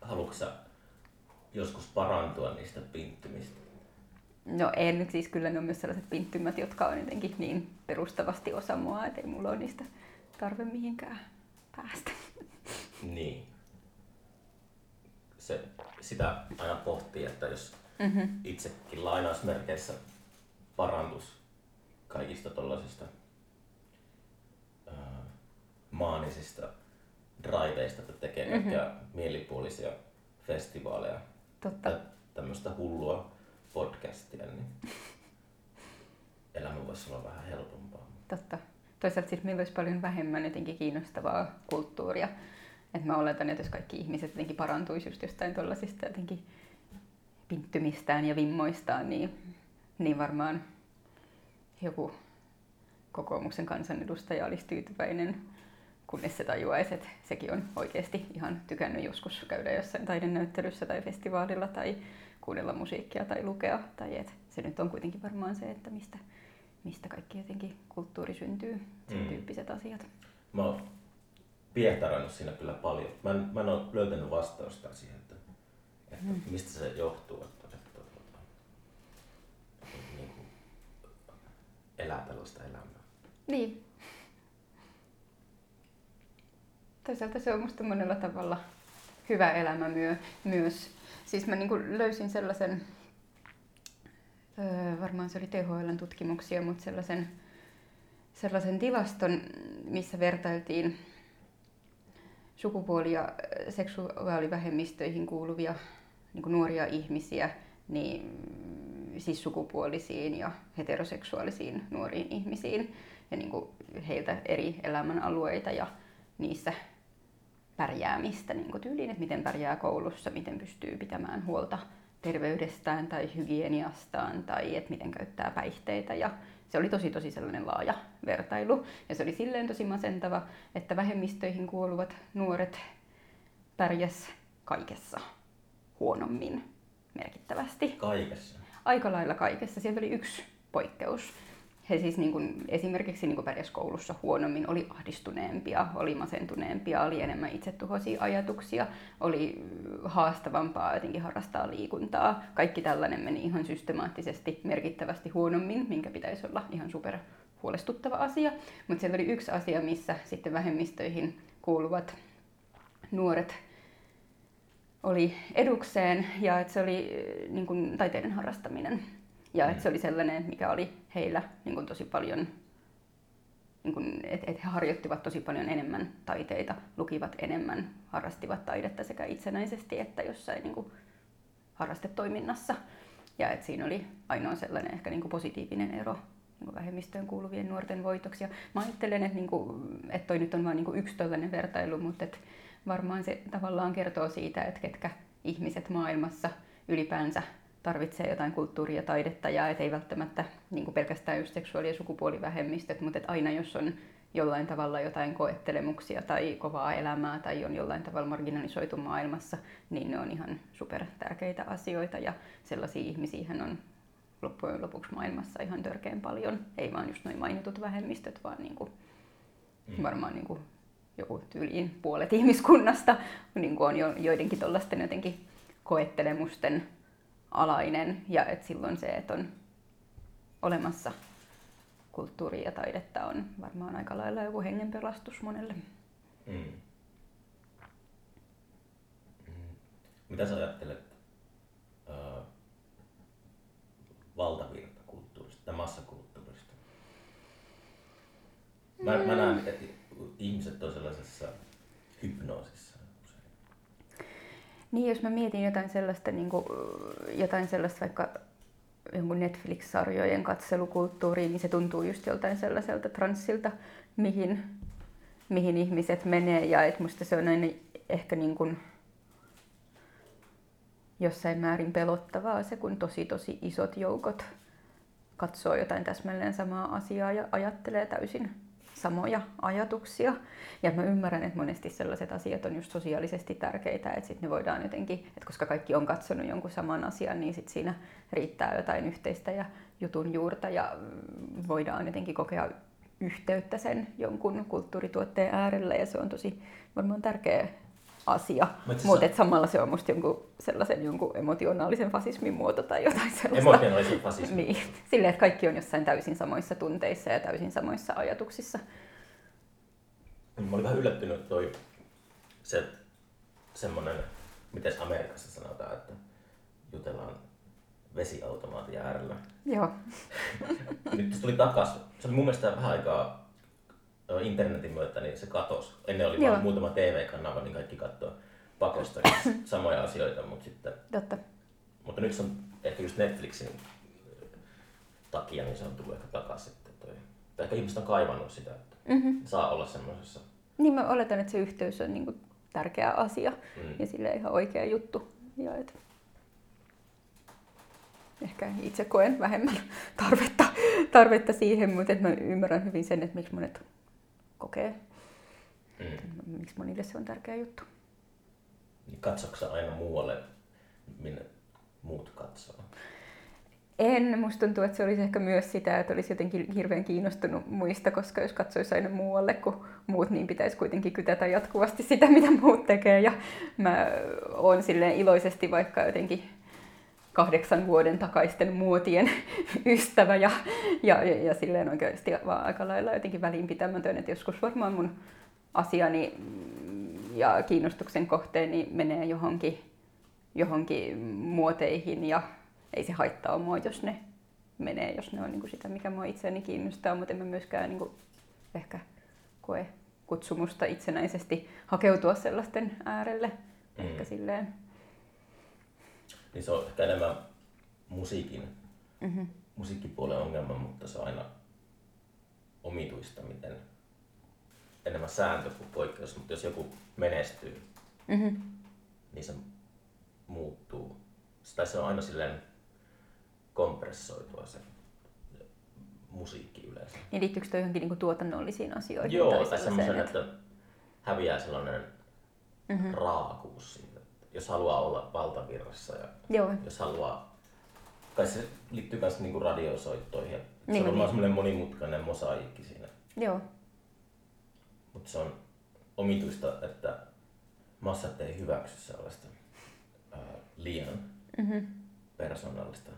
Haluatko joskus parantua niistä pinttymistä? No en, siis kyllä ne on myös sellaiset pinttymät, jotka on jotenkin niin perustavasti osa mua, että ei mulla ole niistä tarve mihinkään päästä. Niin. Se, sitä aina pohtii, että jos Mm-hmm. itsekin lainausmerkeissä parantus kaikista tollasista ää, maanisista driveista, että tekee Mhm. mm-hmm. mielipuolisia festivaaleja Totta. tämmöistä hullua podcastia, niin elämä voisi olla vähän helpompaa. Totta. Toisaalta siis meillä olisi paljon vähemmän jotenkin kiinnostavaa kulttuuria. Et mä oletan, että jos kaikki ihmiset jotenkin parantuisi just jostain tuollaisista jotenkin pinttymistään ja vimmoistaan, niin, niin varmaan joku kokoomuksen kansanedustaja olisi tyytyväinen, kunnes se tajuaisi, että sekin on oikeasti ihan tykännyt joskus käydä jossain taidenäyttelyssä tai festivaalilla tai kuunnella musiikkia tai lukea. Tai et se nyt on kuitenkin varmaan se, että mistä, mistä kaikki jotenkin kulttuuri syntyy, sen Mm. tyyppiset asiat. Mä oon piehtaroinut siinä kyllä paljon. Mä en, mä en ole löytänyt vastausta siihen, että, että Mm. mistä se johtuu, että, että, että, että, että niin kuin elää tällaista elämää. Niin. Toisaalta se on musta monella tavalla hyvä elämä myö, myös. Siis mä niinku löysin sellaisen, öö, varmaan se oli THLn tutkimuksia, mutta sellaisen, sellaisen tilaston, missä vertailtiin sukupuoli- ja seksuaalivähemmistöihin kuuluvia niin kuin nuoria ihmisiä, niin siis sukupuolisiin ja heteroseksuaalisiin nuoriin ihmisiin ja niin kuin heiltä eri elämänalueita ja niissä pärjäämistä niin kuin tyyliin, että miten pärjää koulussa, miten pystyy pitämään huolta terveydestään tai hygieniastaan tai että miten käyttää päihteitä ja se oli tosi tosi sellainen laaja vertailu ja se oli silleen tosi masentava, että vähemmistöihin kuuluvat nuoret pärjäs kaikessa huonommin merkittävästi Kaikessa. aika lailla kaikessa. Sieltä oli yksi poikkeus. He siis niin kuin, esimerkiksi niin kuin pärjäs koulussa huonommin, oli ahdistuneempia, oli masentuneempia, oli enemmän itsetuhoisia ajatuksia, oli haastavampaa jotenkin harrastaa liikuntaa. Kaikki tällainen meni ihan systemaattisesti merkittävästi huonommin, minkä pitäisi olla ihan super huolestuttava asia. Mutta siellä oli yksi asia, missä sitten vähemmistöihin kuuluvat nuoret oli edukseen ja että se oli eh, niin kuin, taiteiden harrastaminen. Ja että se oli sellainen, mikä oli heillä niin kuin, tosi paljon, niin kuin, että et he harjoittivat tosi paljon enemmän taiteita, lukivat enemmän, harrastivat taidetta sekä itsenäisesti että jossain niin kuin, harrastetoiminnassa. Ja että siinä oli ainoa sellainen ehkä niin kuin positiivinen ero niin kuin vähemmistöön kuuluvien nuorten voitoksi. Ja mä ajattelen, että, niin kuin, että toi nyt on vain niin yksi tällainen vertailu, mutta että varmaan se tavallaan kertoo siitä, että ketkä ihmiset maailmassa ylipäänsä tarvitsee jotain kulttuuria ja taidetta ja et ei välttämättä niin kuin pelkästään just seksuaali- ja sukupuolivähemmistöt, mutta et aina jos on jollain tavalla jotain koettelemuksia tai kovaa elämää tai on jollain tavalla marginalisoitu maailmassa, niin ne on ihan super tärkeitä asioita ja sellaisia ihmisiä on loppujen lopuksi maailmassa ihan törkeän paljon. Ei vaan just noin mainitut vähemmistöt, vaan niin kuin, Mm. varmaan niin kuin joku tyyliin puolet ihmiskunnasta niin kuin on jo, joidenkin tuollaisten jotenkin koettelemusten alainen ja että silloin se, että on olemassa kulttuuria ja taidetta on varmaan aika lailla joku hengenpelastus monelle. Mm. Mm. Mitä sä ajattelet, ää, valtavirtakulttuurista tai massakulttuurista? Mä, mä näen, että ihmiset on sellaisessa hypnoosissa. Niin, jos mä mietin jotain sellaista, niin kuin, jotain sellaista vaikka jonkun Netflix-sarjojen katselukulttuuriin, niin se tuntuu just joltain sellaiselta transsilta, mihin, mihin ihmiset menee. Ja et musta se on aina ehkä niin kuin jossain määrin pelottavaa se, kun tosi tosi isot joukot katsoo jotain täsmälleen samaa asiaa ja ajattelee täysin samoja ajatuksia. Ja mä ymmärrän, että monesti sellaiset asiat on just sosiaalisesti tärkeitä, että sitten ne voidaan jotenkin, että koska kaikki on katsonut jonkun saman asian, niin sit siinä riittää jotain yhteistä ja jutun juurta ja mm, voidaan jotenkin kokea yhteyttä sen jonkun kulttuurituotteen äärellä ja se on tosi varmaan tärkeä asia. Mutta samalla se on musta jonkun sellaisen jonkun emotionaalisen fasismin muoto tai jotain sellaista. Emotionaalisen fasismin. niin. Silleen, että kaikki on jossain täysin samoissa tunteissa ja täysin samoissa ajatuksissa. Mä olin vähän yllättynyt, toi se semmonen, miten Amerikassa sanotaan, että jutellaan vesiautomaatin äärellä. Joo. Nyt se tuli takas. Se oli mun mielestä vähän aikaa internetin myötä, niin se katosi. Ennen oli vain muutama TV-kanava, niin kaikki katsoo pakosta samoja asioita, mutta sitten... Totta. Mutta nyt se on ehkä just Netflixin takia, niin se on tullut ehkä takaisin. Toi. Tai ehkä ihmiset on kaivannut sitä, että mm-hmm. saa olla semmoisessa. Niin mä oletan, että se yhteys on niin kuin tärkeä asia mm. ja sille ihan oikea juttu. Ja et ehkä itse koen vähemmän tarvetta, tarvetta siihen, mutta mä ymmärrän hyvin sen, että miksi monet kokee. Mm. Miksi monille se on tärkeä juttu. Niin katsoksa aina muualle, minne muut katsoo? En. Musta tuntuu, että se olisi ehkä myös sitä, että olisi jotenkin hirveän kiinnostunut muista, koska jos katsoisi aina muualle kuin muut, niin pitäisi kuitenkin kytätä jatkuvasti sitä, mitä muut tekee. Ja mä oon silleen iloisesti vaikka jotenkin kahdeksan vuoden takaisten muotien ystävä ja, ja, ja, ja silleen oikeasti vaan aika lailla jotenkin välinpitämätön, että joskus varmaan mun asiani ja kiinnostuksen kohteeni menee johonkin, johonkin muoteihin ja ei se haittaa mua, jos ne menee, jos ne on niin kuin sitä, mikä mua itseäni kiinnostaa, mutta en mä myöskään niin kuin ehkä koe kutsumusta itsenäisesti hakeutua sellaisten äärelle. Mm. Ehkä silleen niin se on ehkä enemmän musiikin, mm-hmm. musiikkipuolen ongelma, mutta se on aina omituista, miten enemmän sääntö kuin poikkeus, mutta jos joku menestyy, mm-hmm. niin se muuttuu. Tai se on aina silleen kompressoitua se musiikki yleensä. Niin liittyykö toi johonkin niinku tuotannollisiin asioihin? Joo, tai, tai semmoisen, että... että häviää sellainen mm-hmm. raakuus siinä jos haluaa olla valtavirrassa ja Joo. jos haluaa, kai se liittyy myös niinku radiosoittoihin. Niin, se on niin. semmoinen monimutkainen mosaikki siinä. Joo. Mutta se on omituista, että massat ei hyväksy sellaista ää, liian mm-hmm. persoonallista.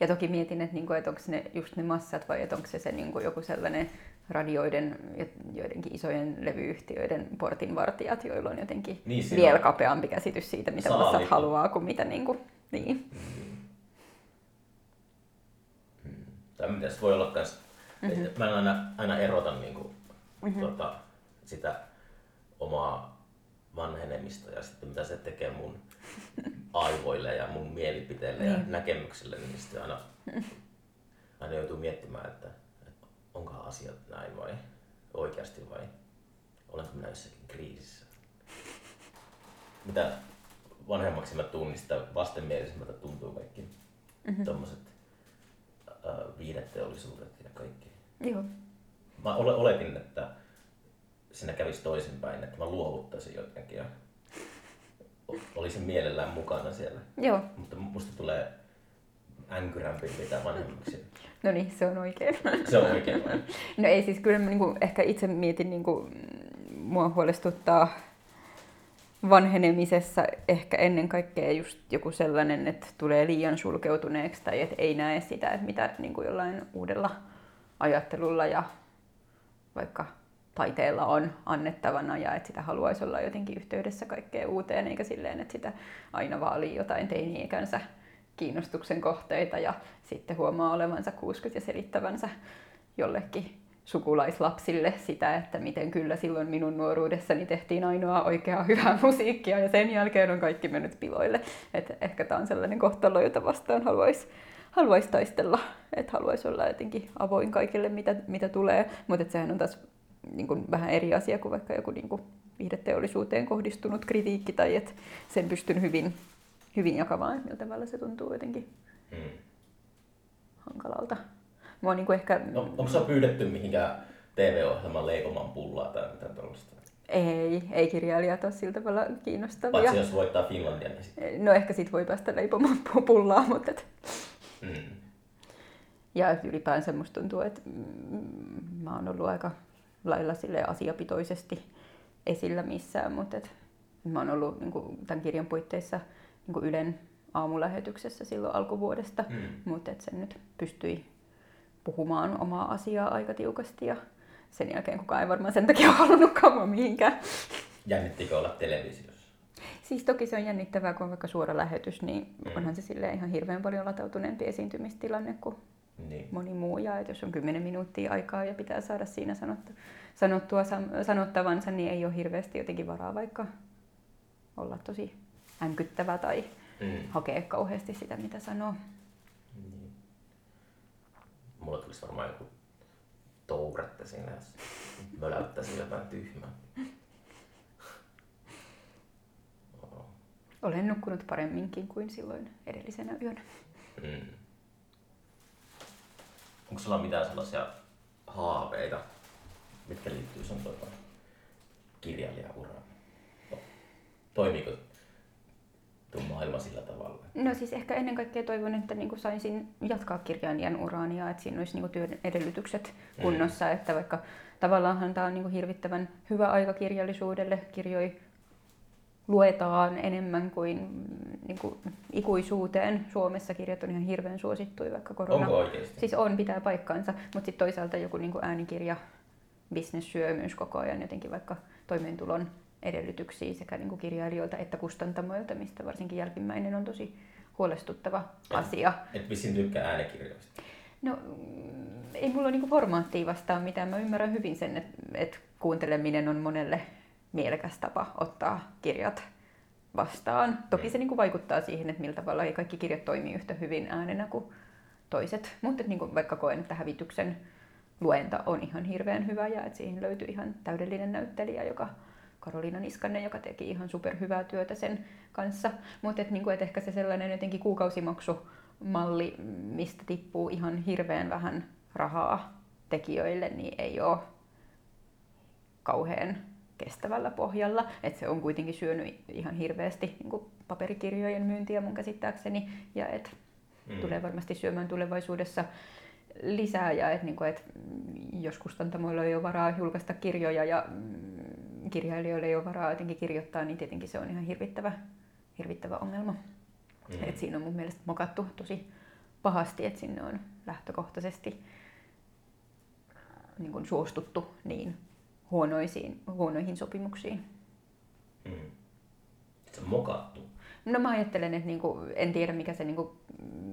Ja toki mietin, että, niinku, että onko ne just ne massat vai onko se, se niinku joku sellainen radioiden ja joidenkin isojen levyyhtiöiden portinvartijat, joilla on jotenkin niin, vielä on... kapeampi käsitys siitä, mitä massat haluaa kuin mitä niin kuin, niin. Mm. Mitäs voi olla kans, mm-hmm. mä en aina, aina erota niin kuin, mm-hmm. tuota, sitä omaa vanhenemista ja sitten mitä se tekee mun aivoille ja mun mielipiteille ja niin. näkemyksille, niin sitten aina, aina joutuu miettimään, että onkohan asiat näin vai oikeasti vai olenko minä jossakin kriisissä. Mitä vanhemmaksi mä tuun, niin sitä vastenmielisemmältä tuntuu kaikki mm-hmm. tuommoiset äh, viideteollisuudet ja kaikki. Joo. Mä oletin, että siinä kävisi toisinpäin, että mä luovuttaisin jotenkin ja olisin mielellään mukana siellä. Joo. Mutta musta tulee änkyrämpi mitä vanhemmaksi. No niin, se on oikein. Se on oikein vai? No ei siis, kyllä mä niinku, ehkä itse mietin, niinku, mua huolestuttaa vanhenemisessa ehkä ennen kaikkea just joku sellainen, että tulee liian sulkeutuneeksi tai että ei näe sitä, että mitä niin kuin jollain uudella ajattelulla ja vaikka taiteella on annettavana ja että sitä haluaisi olla jotenkin yhteydessä kaikkeen uuteen, eikä silleen, että sitä aina vaalii jotain teini-ikänsä kiinnostuksen kohteita ja sitten huomaa olevansa 60 ja selittävänsä jollekin sukulaislapsille sitä, että miten kyllä silloin minun nuoruudessani tehtiin ainoa oikeaa hyvää musiikkia ja sen jälkeen on kaikki mennyt piloille. Et ehkä tämä on sellainen kohtalo, jota vastaan haluaisi haluais taistella, että haluaisi olla jotenkin avoin kaikille, mitä, mitä tulee, mutta sehän on taas niin kuin, vähän eri asia kuin vaikka joku niin kuin, viihdeteollisuuteen kohdistunut kritiikki tai että sen pystyn hyvin, hyvin jakamaan, millä tavalla se tuntuu jotenkin hmm. hankalalta. Mua niin kuin ehkä... No, onko se pyydetty mihinkään TV-ohjelman leipoman pullaa tai mitä tällaista? Ei, ei kirjailijat ole sillä tavalla kiinnostavia. Paitsi jos voittaa Finlandia, niin sitten... No ehkä sit voi päästä leipomaan pullaa, mutta... Et... Mm. Ja ylipäänsä musta tuntuu, että mm, mä oon ollut aika lailla sille asiapitoisesti esillä missään, mutta et, mä oon ollut niin kuin, tämän kirjan puitteissa niin kuin Ylen aamulähetyksessä silloin alkuvuodesta, mm. mutta et sen nyt pystyi puhumaan omaa asiaa aika tiukasti ja sen jälkeen kukaan ei varmaan sen takia halunnutkaan mua mihinkään. Jännittikö olla televisiossa? Siis toki se on jännittävää, kun on vaikka suora lähetys, niin mm. onhan se sille ihan hirveän paljon latautuneempi esiintymistilanne kuin niin. moni muu. Ja että jos on 10 minuuttia aikaa ja pitää saada siinä sanottua, sanottua sanottavansa, niin ei ole hirveästi jotenkin varaa vaikka olla tosi änkyttävä tai mm. hakea kauheasti sitä, mitä sanoo mulla tulisi varmaan joku tourette siinä, jos möläyttäisi jotain tyhmää. Olen nukkunut paremminkin kuin silloin edellisenä yönä. Mm. Onko sulla mitään sellaisia haaveita, mitkä liittyy sun tuota, kirjailijauraan? Toimiiko tuo maailma sillä tavalla? No siis ehkä ennen kaikkea toivon, että niin saisin jatkaa kirjailijan uraani ja että siinä olisi niin työn edellytykset mm. kunnossa. Mm. Että vaikka tavallaan tämä on niin hirvittävän hyvä aika kirjallisuudelle, kirjoi luetaan enemmän kuin, niin kuin ikuisuuteen. Suomessa kirjat on ihan hirveän suosittuja, vaikka korona... Onko oikeasti? Siis on, pitää paikkansa, mutta sitten toisaalta joku niin kuin äänikirja, business syö myös koko ajan jotenkin vaikka toimeentulon edellytyksiä sekä niin kuin kirjailijoilta että kustantamoilta, mistä varsinkin jälkimmäinen on tosi huolestuttava et, asia. Et vissiin tykkää äänikirjoista? No ei mulla niin formaattia vastaan mitään. Mä ymmärrän hyvin sen, että, että kuunteleminen on monelle mielekäs tapa ottaa kirjat vastaan. Toki se niin vaikuttaa siihen, että millä tavalla ei kaikki kirjat toimii yhtä hyvin äänenä kuin toiset. Mutta niin vaikka koen, että hävityksen luenta on ihan hirveän hyvä ja että siihen löytyy ihan täydellinen näyttelijä, joka Karoliina Niskanen, joka teki ihan superhyvää työtä sen kanssa. Mutta et, niinku, et ehkä se sellainen jotenkin kuukausimaksumalli, mistä tippuu ihan hirveän vähän rahaa tekijöille, niin ei ole kauhean kestävällä pohjalla. Et se on kuitenkin syönyt ihan hirveästi niin paperikirjojen myyntiä mun käsittääkseni ja et mm. tulee varmasti syömään tulevaisuudessa lisää ja et, niin kuin, et jos kustantamoilla ei ole varaa julkaista kirjoja ja mm, kirjailijoille ei ole varaa jotenkin kirjoittaa, niin tietenkin se on ihan hirvittävä, hirvittävä ongelma. Mm. Et siinä on mun mielestä mokattu tosi pahasti, että sinne on lähtökohtaisesti niin kuin suostuttu niin huonoisiin, huonoihin sopimuksiin. Mm. Se on mokattu. No mä ajattelen, että niinku, en tiedä mikä se, niinku,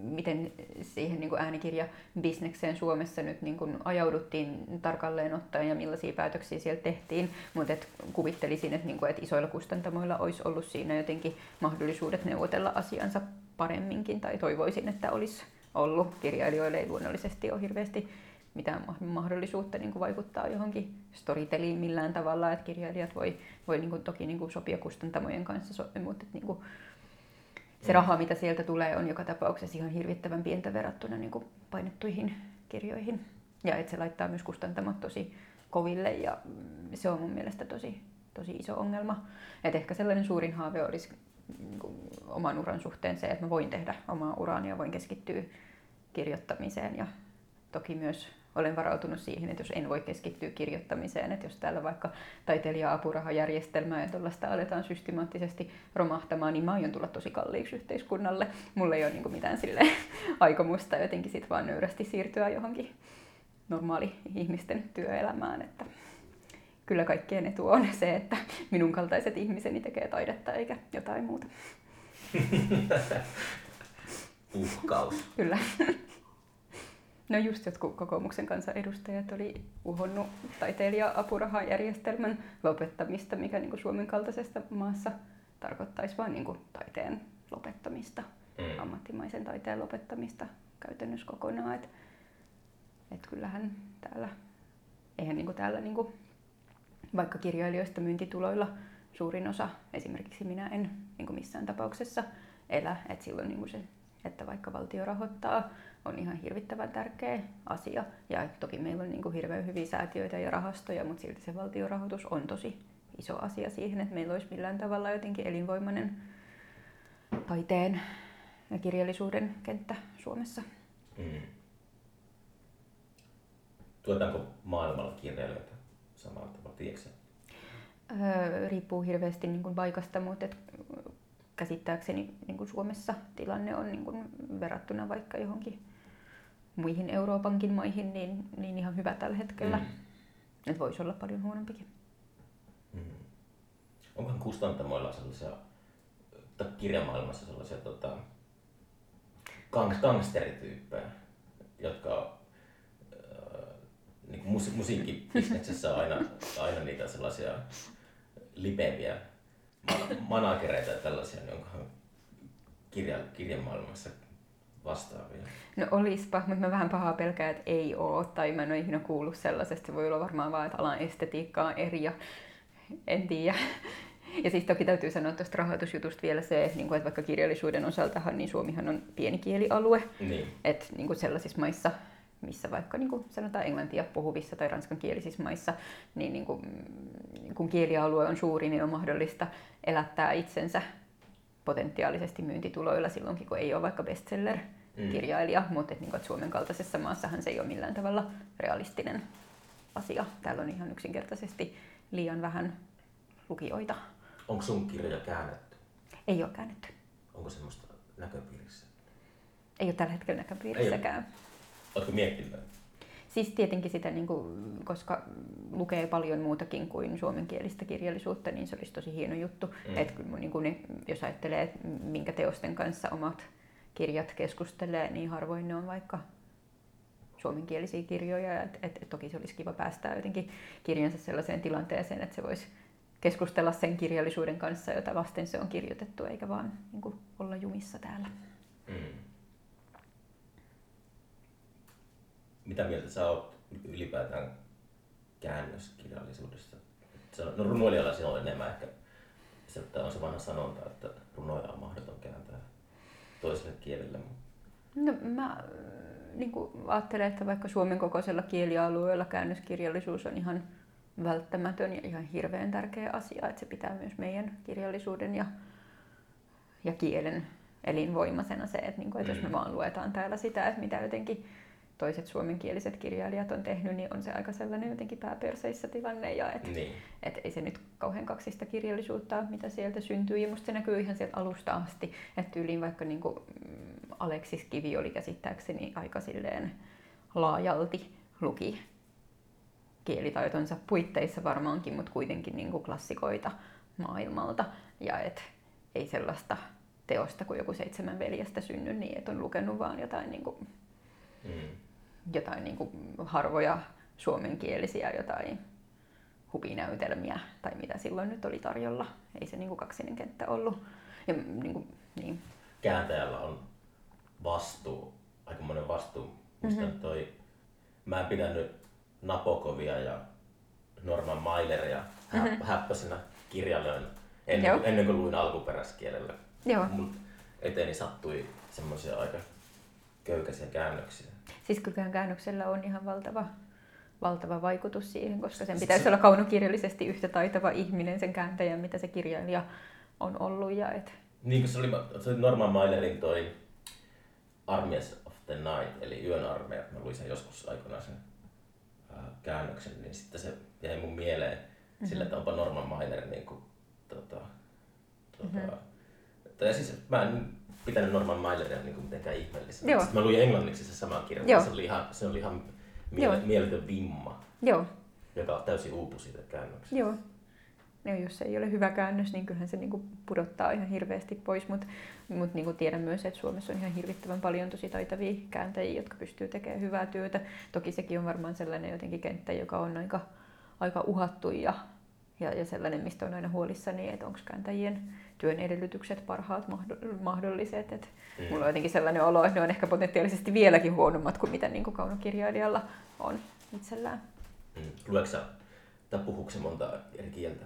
miten siihen niinku äänikirjabisnekseen Suomessa nyt niinku ajauduttiin tarkalleen ottaen ja millaisia päätöksiä siellä tehtiin, mutta et kuvittelisin, että niinku, et isoilla kustantamoilla olisi ollut siinä jotenkin mahdollisuudet neuvotella asiansa paremminkin tai toivoisin, että olisi ollut. Kirjailijoille ei luonnollisesti ole hirveästi mitään mahdollisuutta niin kuin vaikuttaa johonkin storyteliin millään tavalla, että kirjailijat voi, voi niin kuin, toki niin kuin sopia kustantamojen kanssa, mutta että, niin kuin, se raha, mitä sieltä tulee, on joka tapauksessa ihan hirvittävän pientä verrattuna niin kuin painettuihin kirjoihin. Ja että se laittaa myös kustantamot tosi koville ja se on mun mielestä tosi, tosi iso ongelma. Et ehkä sellainen suurin haave olisi niin kuin, oman uran suhteen se, että mä voin tehdä omaa uraani ja voin keskittyä kirjoittamiseen ja toki myös olen varautunut siihen, että jos en voi keskittyä kirjoittamiseen, että jos täällä vaikka taiteilija-apurahajärjestelmää ja tuollaista aletaan systemaattisesti romahtamaan, niin mä aion tulla tosi kalliiksi yhteiskunnalle. Mulla ei ole niin mitään sille aikomusta jotenkin sit vaan nöyrästi siirtyä johonkin normaali ihmisten työelämään. Että kyllä kaikkien etu on se, että minun kaltaiset ihmiseni tekee taidetta eikä jotain muuta. uhkaus. Kyllä. No just jotkut kokoomuksen kanssa edustajat oli uhonnut taiteilija-apurahajärjestelmän lopettamista, mikä niin kuin Suomen kaltaisessa maassa tarkoittaisi vain niin kuin taiteen lopettamista, mm. ammattimaisen taiteen lopettamista käytännössä kokonaan. Et, et kyllähän täällä, eihän niin kuin täällä niin kuin, vaikka kirjailijoista myyntituloilla suurin osa, esimerkiksi minä en niin kuin missään tapauksessa elä, että silloin niin kuin se, että vaikka valtio rahoittaa on ihan hirvittävän tärkeä asia. Ja toki meillä on niin kuin hirveän hyviä säätiöitä ja rahastoja, mutta silti se valtiorahoitus on tosi iso asia siihen, että meillä olisi millään tavalla jotenkin elinvoimainen taiteen ja kirjallisuuden kenttä Suomessa. Mm. Tuetaanko maailmalla kirjailijoita samalla tavalla, tiedätkö öö, Riippuu hirveästi niin kuin paikasta, mutta et käsittääkseni niin kuin Suomessa tilanne on niin kuin verrattuna vaikka johonkin muihin Euroopankin maihin, niin, niin ihan hyvä tällä hetkellä. Mm. Että voisi olla paljon huonompikin. Mm. Onkohan kustantamoilla sellaisia, tai kirjamaailmassa sellaisia tota, gang, gangsterityyppejä, jotka äh, niin musiikkibisneksessä musiikkibisneksessä aina, aina niitä sellaisia lipeviä managereita ja tällaisia, niin onkohan kirja, kirjamaailmassa vastaavia? No olispa, mutta mä vähän pahaa pelkää, että ei oo, tai mä en ole ikinä kuullut sellaisesta. Se voi olla varmaan vaan, että alan estetiikka on eri ja en tiedä. Ja siis toki täytyy sanoa tuosta rahoitusjutusta vielä se, että, niinku, vaikka kirjallisuuden osaltahan, niin Suomihan on pieni kielialue. Niin. Että niin sellaisissa maissa, missä vaikka niin kuin sanotaan englantia puhuvissa tai ranskankielisissä maissa, niin, niin kuin, kun kielialue on suuri, niin on mahdollista elättää itsensä potentiaalisesti myyntituloilla silloinkin, kun ei ole vaikka bestseller-kirjailija, mm. mutta että, niin kuin, että Suomen kaltaisessa maassahan se ei ole millään tavalla realistinen asia. Täällä on ihan yksinkertaisesti liian vähän lukijoita. Onko sun kirja käännetty? Ei ole käännetty. Onko semmoista näköpiirissä? Ei ole tällä hetkellä näköpiirissäkään. Oletko miettinyt? Siis tietenkin sitä, niin kuin, koska lukee paljon muutakin kuin suomenkielistä kirjallisuutta, niin se olisi tosi hieno juttu. Mm. Et, niin kuin, jos ajattelee, minkä teosten kanssa omat kirjat keskustelee, niin harvoin ne on vaikka suomenkielisiä kirjoja. Et, et, et toki se olisi kiva päästää jotenkin kirjansa sellaiseen tilanteeseen, että se voisi keskustella sen kirjallisuuden kanssa, jota vasten se on kirjoitettu, eikä vaan niin kuin, olla jumissa täällä. Mm. mitä mieltä sä oot ylipäätään käännöskirjallisuudesta? No runoilijalla se on enemmän ehkä, se on se vanha sanonta, että runoja on mahdoton kääntää toiselle kielelle. No mä niin kuin ajattelen, että vaikka Suomen kokoisella kielialueella käännöskirjallisuus on ihan välttämätön ja ihan hirveän tärkeä asia, että se pitää myös meidän kirjallisuuden ja, ja kielen elinvoimaisena se, että, niin kuin, että jos me mm. vaan luetaan täällä sitä, että mitä jotenkin toiset suomenkieliset kirjailijat on tehnyt, niin on se aika sellainen jotenkin pääperseissä tilanne. Ja et, niin. et ei se nyt kauhean kaksista kirjallisuutta mitä sieltä syntyy. Ja musta se näkyy ihan sieltä alusta asti. Että tyyliin vaikka niin kuin mm, Aleksis Kivi oli käsittääkseni aika silleen laajalti luki kielitaitonsa puitteissa varmaankin, mutta kuitenkin niin kuin klassikoita maailmalta. Ja et ei sellaista teosta kuin joku seitsemän veljestä synny niin, että on lukenut vaan jotain niin kuin mm jotain niin kuin harvoja suomenkielisiä jotain hupinäytelmiä tai mitä silloin nyt oli tarjolla. Ei se niin kuin kaksinen kenttä ollut. Ja, niin kuin, niin. Kääntäjällä on vastuu, aikamoinen vastuu. mm-hmm. toi, mä en pidänyt Napokovia ja Norman Maileria mm-hmm. häppäisenä kirjailijoina ennen, ennen kuin luin alkuperäiskielellä. Joo. Mun eteeni sattui semmoisia aika köykäisiä käännöksiä. Siis kyllä käännöksellä on ihan valtava, valtava vaikutus siihen, koska sen pitäisi se, olla kaunokirjallisesti yhtä taitava ihminen, sen kääntäjä, mitä se kirjailija on ollut. Ja et... Niin kuin se oli, se oli Norman Mailerin toi Armies of the Night, eli Yön armeija. Mä luin sen joskus aikoinaan sen käännöksen, niin sitten se jäi mun mieleen mm-hmm. sillä, että onpa Norman Mailer niin kuin, tota, tota, mm-hmm. tai siis mä en pitänyt Norman Maileria niin mitenkään ihmeellisenä. Joo. Sitten mä luin englanniksi se sama kirja, Joo. se oli ihan, se oli ihan miele- mieletön vimma, Joo. joka täysin uupui siitä käännöksestä. Joo. ja jos se ei ole hyvä käännös, niin kyllähän se niin kuin pudottaa ihan hirveästi pois, mutta mut niin tiedän myös, että Suomessa on ihan hirvittävän paljon tosi taitavia kääntäjiä, jotka pystyy tekemään hyvää työtä. Toki sekin on varmaan sellainen jotenkin kenttä, joka on aika, aika uhattu ja, ja, ja sellainen, mistä on aina huolissani, että onko kääntäjien työn edellytykset parhaat mahdolliset. Et mm. Mulla on jotenkin sellainen olo, että ne on ehkä potentiaalisesti vieläkin huonommat kuin mitä niin kuin kaunokirjailijalla on itsellään. Mm. Luetko tai puhuuko monta eri kieltä?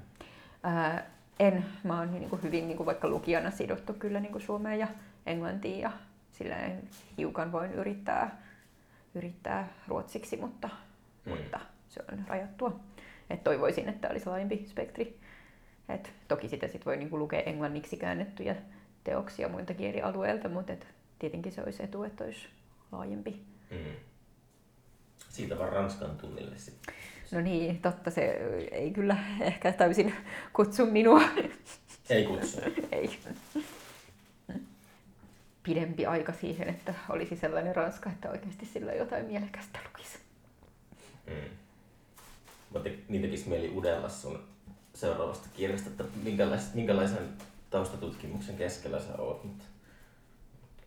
Ää, en. Mä oon niin kuin hyvin niin kuin vaikka lukijana sidottu kyllä niin kuin suomeen ja englantiin ja sillä hiukan voin yrittää, yrittää ruotsiksi, mutta, mm. mutta se on rajattua. Et toivoisin, että olisi laajempi spektri. Et toki sitä sit voi niinku lukea englanniksi käännettyjä teoksia muilta kielialueilta, mutta et tietenkin se olisi etu, että olisi laajempi. Mm. Siitä vaan Ranskan tunnille sitten. No niin, totta se ei kyllä ehkä täysin kutsu minua. Ei kutsu. ei. Pidempi aika siihen, että olisi sellainen Ranska, että oikeasti sillä jotain mielekästä lukisi. Mm. Mutta niin tekisi mieli udella sun seuraavasta kirjasta, että minkälaisen, minkälaisen taustatutkimuksen keskellä sä oot, mutta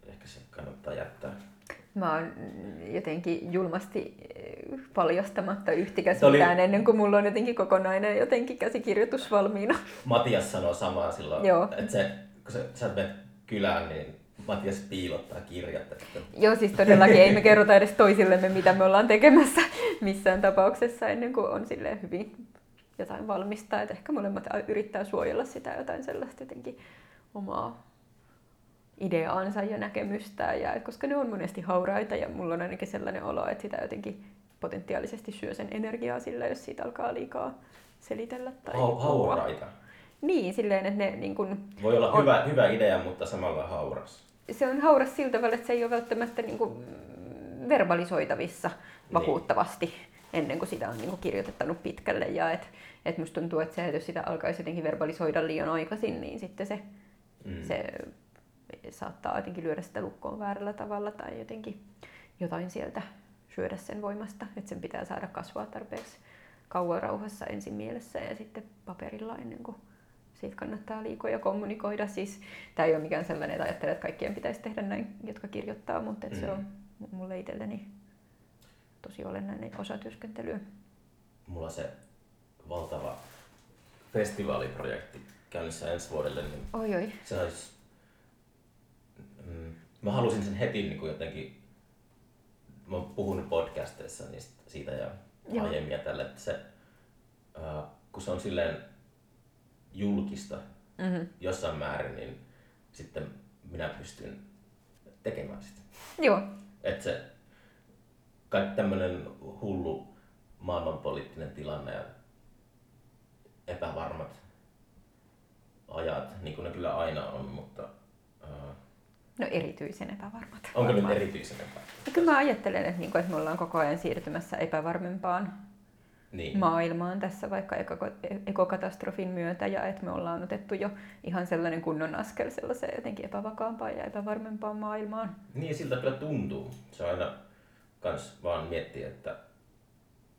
ehkä se kannattaa jättää. Mä oon jotenkin julmasti eh, paljastamatta yhtikäs oli... mitään ennen kuin mulla on jotenkin kokonainen jotenkin käsikirjoitus valmiina. Matias sanoo samaa silloin, Joo. että se, kun sä, sä menet kylään, niin Matias piilottaa kirjat. Että... Joo, siis todellakin ei me kerrota edes toisillemme, mitä me ollaan tekemässä missään tapauksessa ennen kuin on sille hyvin jotain valmistaa. Että ehkä molemmat yrittää suojella sitä jotain sellaista jotenkin omaa ideaansa ja näkemystä, ja, koska ne on monesti hauraita ja mulla on ainakin sellainen olo, että sitä jotenkin potentiaalisesti syö sen energiaa sillä, jos siitä alkaa liikaa selitellä. Tai ha- hauraita? Niin, silleen, että ne niin kun Voi olla on, hyvä, hyvä idea, mutta samalla hauras. Se on hauras siltä tavalla, että se ei ole välttämättä niin kuin verbalisoitavissa vakuuttavasti niin. ennen kuin sitä on niin kuin kirjoitettanut pitkälle. Ja et, et musta tuntuu, että, se, että jos sitä alkaisi jotenkin verbalisoida liian aikaisin, niin sitten se, mm. se saattaa jotenkin lyödä sitä lukkoon väärällä tavalla tai jotenkin jotain sieltä syödä sen voimasta, että sen pitää saada kasvaa tarpeeksi kauan rauhassa ensin mielessä ja sitten paperilla ennen kuin siitä kannattaa liikoja kommunikoida. Siis, tämä ei ole mikään sellainen, että ajattelen, että kaikkien pitäisi tehdä näin, jotka kirjoittaa, mutta mm. se on mulle itselleni tosi olennainen osa työskentelyä. Mulla se valtava festivaaliprojekti käynnissä ensi vuodelle, niin oi, oi. se olisi mm, mä halusin sen heti niin kuin jotenkin, mä oon puhunut podcasteissa niistä, siitä ja Joo. aiemmin ja tälle, että se, äh, kun se on silleen julkista mm-hmm. jossain määrin, niin sitten minä pystyn tekemään sitä. Joo. Että se kaikki tämmöinen hullu maailmanpoliittinen tilanne ja epävarmat ajat, niin kuin ne kyllä aina on, mutta No erityisen epävarmat. Onko nyt erityisen epävarmat? No, kyllä mä ajattelen, että, niin kuin, että me ollaan koko ajan siirtymässä epävarmempaan niin. maailmaan tässä vaikka ekokatastrofin myötä ja että me ollaan otettu jo ihan sellainen kunnon askel sellaiseen jotenkin epävakaampaan ja epävarmempaan maailmaan. Niin siltä kyllä tuntuu. Se on aina kans vaan miettiä, että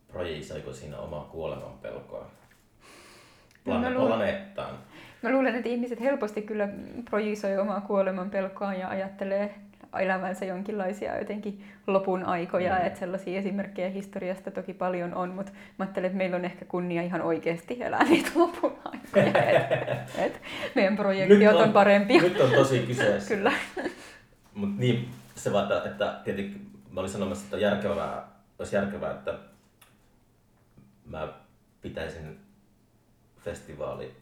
projisoiko siinä omaa kuoleman pelkoa Plane- no, planeettaan. Mä luulen, että ihmiset helposti kyllä projisoi omaa kuoleman pelkoaan ja ajattelee elämänsä jonkinlaisia jotenkin lopun aikoja, mm. että sellaisia esimerkkejä historiasta toki paljon on, mutta mä ajattelen, että meillä on ehkä kunnia ihan oikeasti elää niitä lopun aikoja, et, et meidän projektiot on, on parempia. Nyt on tosi kyseessä. Kyllä. Mutta niin, se vaan, että tietenkin mä olin sanomassa, että järkevää, olisi järkevää, että mä pitäisin festivaali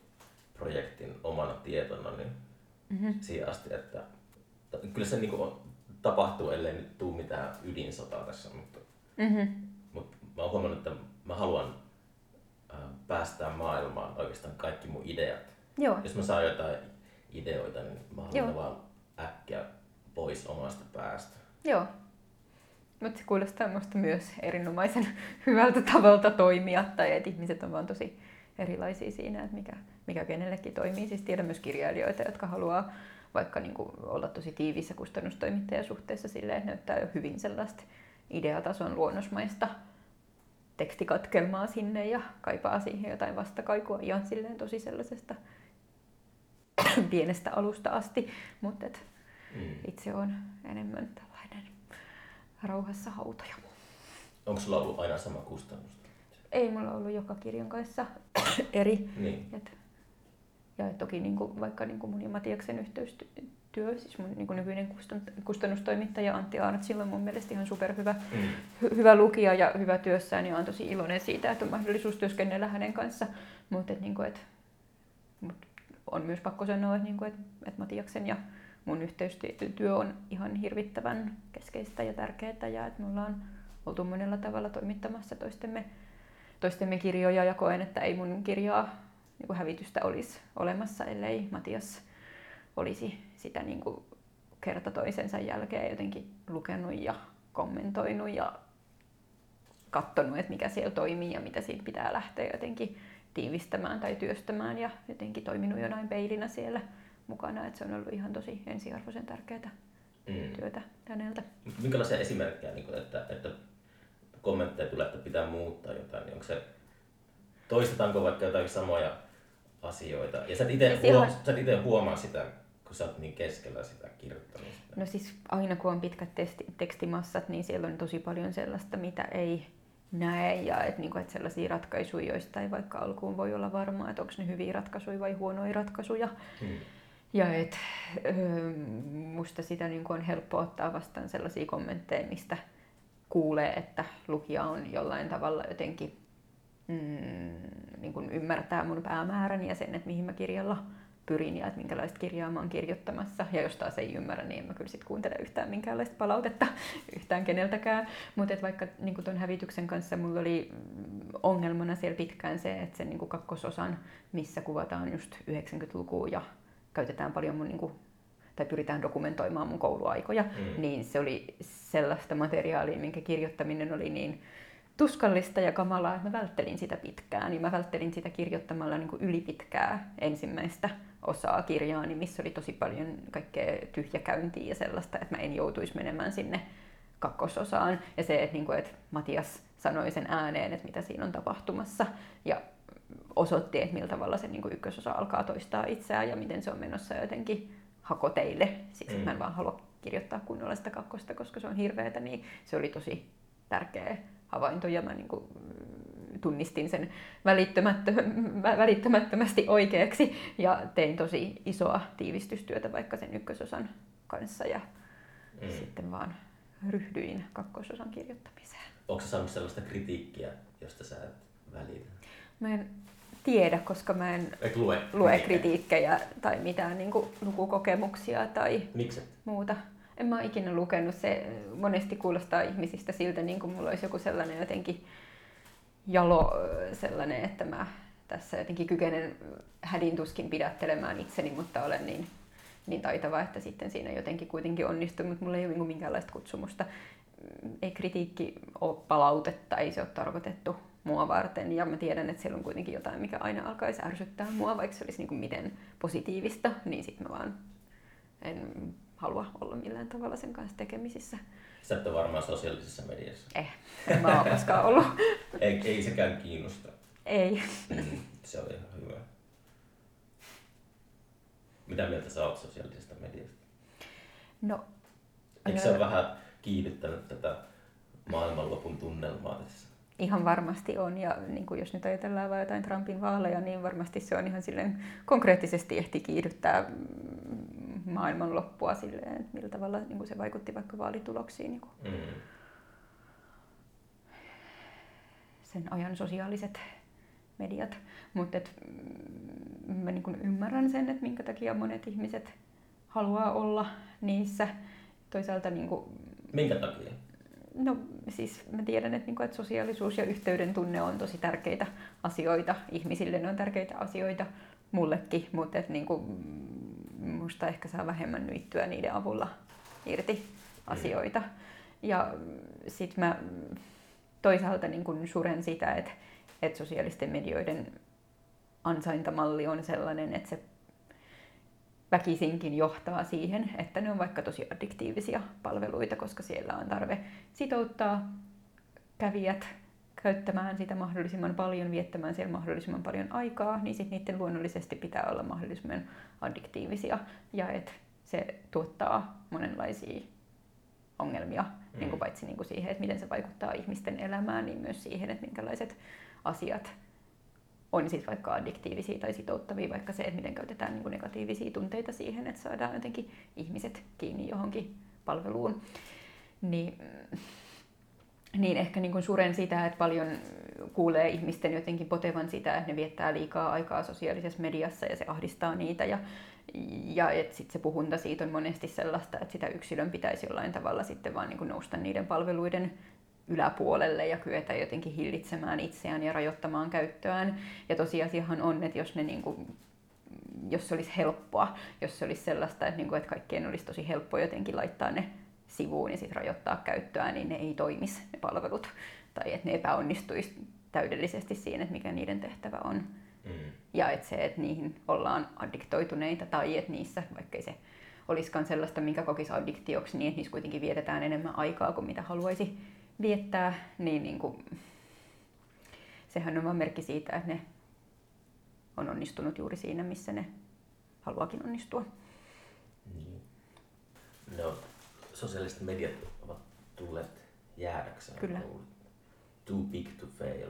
projektin omana tietona niin mm-hmm. siihen asti, että kyllä se niinku tapahtuu, ellei nyt tule mitään ydinsotaa tässä, mutta, mm-hmm. mutta mä oon huomannut, että mä haluan äh, päästää maailmaan oikeastaan kaikki mun ideat. Joo. Jos mä saan jotain ideoita, niin mä haluan ne vaan äkkiä pois omasta päästä. Joo. Mutta se kuulostaa musta myös erinomaisen hyvältä tavalta toimia, tai että ihmiset on vaan tosi erilaisia siinä, että mikä, mikä kenellekin toimii. Siis tiedän myös kirjailijoita, jotka haluaa vaikka niin kuin olla tosi tiiviissä kustannustoimittajasuhteessa silleen, että näyttää jo hyvin sellaista ideatason luonnosmaista tekstikatkelmaa sinne ja kaipaa siihen jotain vastakaikua ihan silleen tosi sellaisesta pienestä alusta asti, mutta mm. itse on enemmän tällainen rauhassa hautoja. Onko sulla ollut aina sama kustannus? Ei mulla ollut joka kirjan kanssa eri. Niin. Et, ja toki niin kuin, vaikka niin kuin mun ja Matiaksen yhteistyö, siis mun niin kuin nykyinen kustannustoimittaja Antti Aarnot, silloin mun mielestä ihan superhyvä mm. hy, hyvä lukija ja hyvä työssään ja on tosi iloinen siitä, että on mahdollisuus työskennellä hänen kanssa. Mutta niin kuin, et, mut on myös pakko sanoa, että, niin kuin, et, et Matiaksen ja mun yhteistyö on ihan hirvittävän keskeistä ja tärkeää ja että mulla on oltu monella tavalla toimittamassa toistemme toistemme kirjoja ja koen, että ei mun kirjaa niin kuin hävitystä olisi olemassa, ellei Matias olisi sitä niin kuin kerta toisensa jälkeen jotenkin lukenut ja kommentoinut ja katsonut, että mikä siellä toimii ja mitä siitä pitää lähteä jotenkin tiivistämään tai työstämään ja jotenkin toiminut jonain peilinä siellä mukana. Että se on ollut ihan tosi ensiarvoisen tärkeää mm. työtä häneltä. Minkälaisia esimerkkejä, niin että, että kommentteja tulee, että pitää muuttaa jotain, niin onko se, toistetaanko vaikka jotain samoja asioita? Ja sä et itse huom- ihan... huomaa sitä, kun sä oot niin keskellä sitä kirjoittamista. No siis aina kun on pitkät testi, tekstimassat, niin siellä on tosi paljon sellaista, mitä ei näe ja että niinku, et sellaisia ratkaisuja, joista ei vaikka alkuun voi olla varmaa, että onko ne hyviä ratkaisuja vai huonoja ratkaisuja. Hmm. Ja et, öö, musta sitä niinku on helppo ottaa vastaan sellaisia kommentteja, mistä kuulee, että lukija on jollain tavalla jotenkin mm, niin kuin ymmärtää mun päämääräni ja sen, että mihin mä kirjalla pyrin ja että minkälaista kirjaa mä oon kirjoittamassa. Ja jos taas ei ymmärrä, niin en mä kyllä sit kuuntele yhtään minkäänlaista palautetta yhtään keneltäkään. Mutta vaikka niin tuon hävityksen kanssa mulla oli ongelmana siellä pitkään se, että sen niin kakkososan, missä kuvataan just 90-lukua ja käytetään paljon mun niin kuin tai pyritään dokumentoimaan mun kouluaikoja, mm. niin se oli sellaista materiaalia, minkä kirjoittaminen oli niin tuskallista ja kamalaa, että mä välttelin sitä pitkään. Niin mä välttelin sitä kirjoittamalla niin ylipitkää ensimmäistä osaa kirjaani, missä oli tosi paljon kaikkea tyhjäkäyntiä ja sellaista, että mä en joutuisi menemään sinne kakkososaan. Ja se, että, niin kuin, että Matias sanoi sen ääneen, että mitä siinä on tapahtumassa. Ja osoitti, että millä tavalla se niin kuin ykkösosa alkaa toistaa itseään ja miten se on menossa jotenkin hakoteille, siksi mm. mä en vaan halua kirjoittaa kunnolla sitä kakkosta, koska se on hirveätä, niin se oli tosi tärkeä havainto ja mä niin kuin mm, tunnistin sen välittömättömästi oikeaksi ja tein tosi isoa tiivistystyötä vaikka sen ykkösosan kanssa ja mm. sitten vaan ryhdyin kakkososan kirjoittamiseen. Onko se saanut sellaista kritiikkiä, josta sä et välitä? Mä en tiedä, koska mä en Et lue, lue kritiikkejä tai mitään niin lukukokemuksia tai Mikset? muuta. En mä ole ikinä lukenut. Se monesti kuulostaa ihmisistä siltä, niin kuin mulla olisi joku sellainen jotenkin jalo sellainen, että mä tässä jotenkin kykenen hädin tuskin pidättelemään itseni, mutta olen niin, niin taitava, että sitten siinä jotenkin kuitenkin onnistuu, mutta mulla ei ole minkäänlaista kutsumusta. Ei kritiikki ole palautetta, ei se ole tarkoitettu mua varten. Ja mä tiedän, että siellä on kuitenkin jotain, mikä aina alkaisi ärsyttää mua, vaikka se olisi niin kuin miten positiivista, niin sitten mä vaan en halua olla millään tavalla sen kanssa tekemisissä. Sä et ole varmaan sosiaalisessa mediassa. Eh, en mä ole koskaan ollut. ei, ei sekään kiinnosta. Ei. Mm, se on ihan hyvä. Mitä mieltä sä oot sosiaalisesta mediasta? No, Eikö se ole vähän kiihdyttänyt tätä maailmanlopun tunnelmaa tässä? Ihan varmasti on, ja niin kuin jos nyt ajatellaan vain jotain Trumpin vaaleja, niin varmasti se on ihan silleen konkreettisesti ehti kiihdyttää mm, maailmanloppua silleen, että millä tavalla niin kuin se vaikutti vaikka vaalituloksiin. Niin kuin mm. Sen ajan sosiaaliset mediat. Mutta mm, mä niin kuin ymmärrän sen, että minkä takia monet ihmiset haluaa olla niissä. Toisaalta niin kuin, Minkä takia? No siis mä tiedän, että, niin kuin, että sosiaalisuus ja yhteyden tunne on tosi tärkeitä asioita. Ihmisille ne on tärkeitä asioita, mullekin, mutta että, niin kuin, musta ehkä saa vähemmän nyittyä niiden avulla irti asioita. Ja sitten mä toisaalta niin kuin suren sitä, että, että sosiaalisten medioiden ansaintamalli on sellainen, että se väkisinkin johtaa siihen, että ne on vaikka tosi addiktiivisia palveluita, koska siellä on tarve sitouttaa kävijät käyttämään sitä mahdollisimman paljon, viettämään siellä mahdollisimman paljon aikaa, niin sitten niiden luonnollisesti pitää olla mahdollisimman addiktiivisia ja että se tuottaa monenlaisia ongelmia, mm. niin kuin paitsi niin kuin siihen, että miten se vaikuttaa ihmisten elämään, niin myös siihen, että minkälaiset asiat on siis vaikka addiktiivisia tai sitouttavia, vaikka se, että miten käytetään niin kuin negatiivisia tunteita siihen, että saadaan jotenkin ihmiset kiinni johonkin palveluun. Niin, niin ehkä niin kuin suren sitä, että paljon kuulee ihmisten jotenkin potevan sitä, että ne viettää liikaa aikaa sosiaalisessa mediassa ja se ahdistaa niitä. Ja, ja että sit se puhunta siitä on monesti sellaista, että sitä yksilön pitäisi jollain tavalla sitten vaan niin kuin nousta niiden palveluiden yläpuolelle ja kyetä jotenkin hillitsemään itseään ja rajoittamaan käyttöään. Ja tosiasiahan on, että jos ne niin kuin, jos se olisi helppoa, jos se olisi sellaista, että, niin kuin, että kaikkien olisi tosi helppo jotenkin laittaa ne sivuun ja sitten rajoittaa käyttöä, niin ne ei toimisi ne palvelut. Tai että ne epäonnistuisi täydellisesti siinä, että mikä niiden tehtävä on. Mm. Ja että se, että niihin ollaan addiktoituneita tai että niissä, vaikkei se olisikaan sellaista, minkä kokisi addiktioksi, niin että niissä kuitenkin vietetään enemmän aikaa kuin mitä haluaisi viettää, niin, niin kuin, sehän on vain merkki siitä, että ne on onnistunut juuri siinä, missä ne haluakin onnistua. Niin. No, sosiaaliset mediat ovat tulleet jäädäkseen. Kyllä. Too big to fail.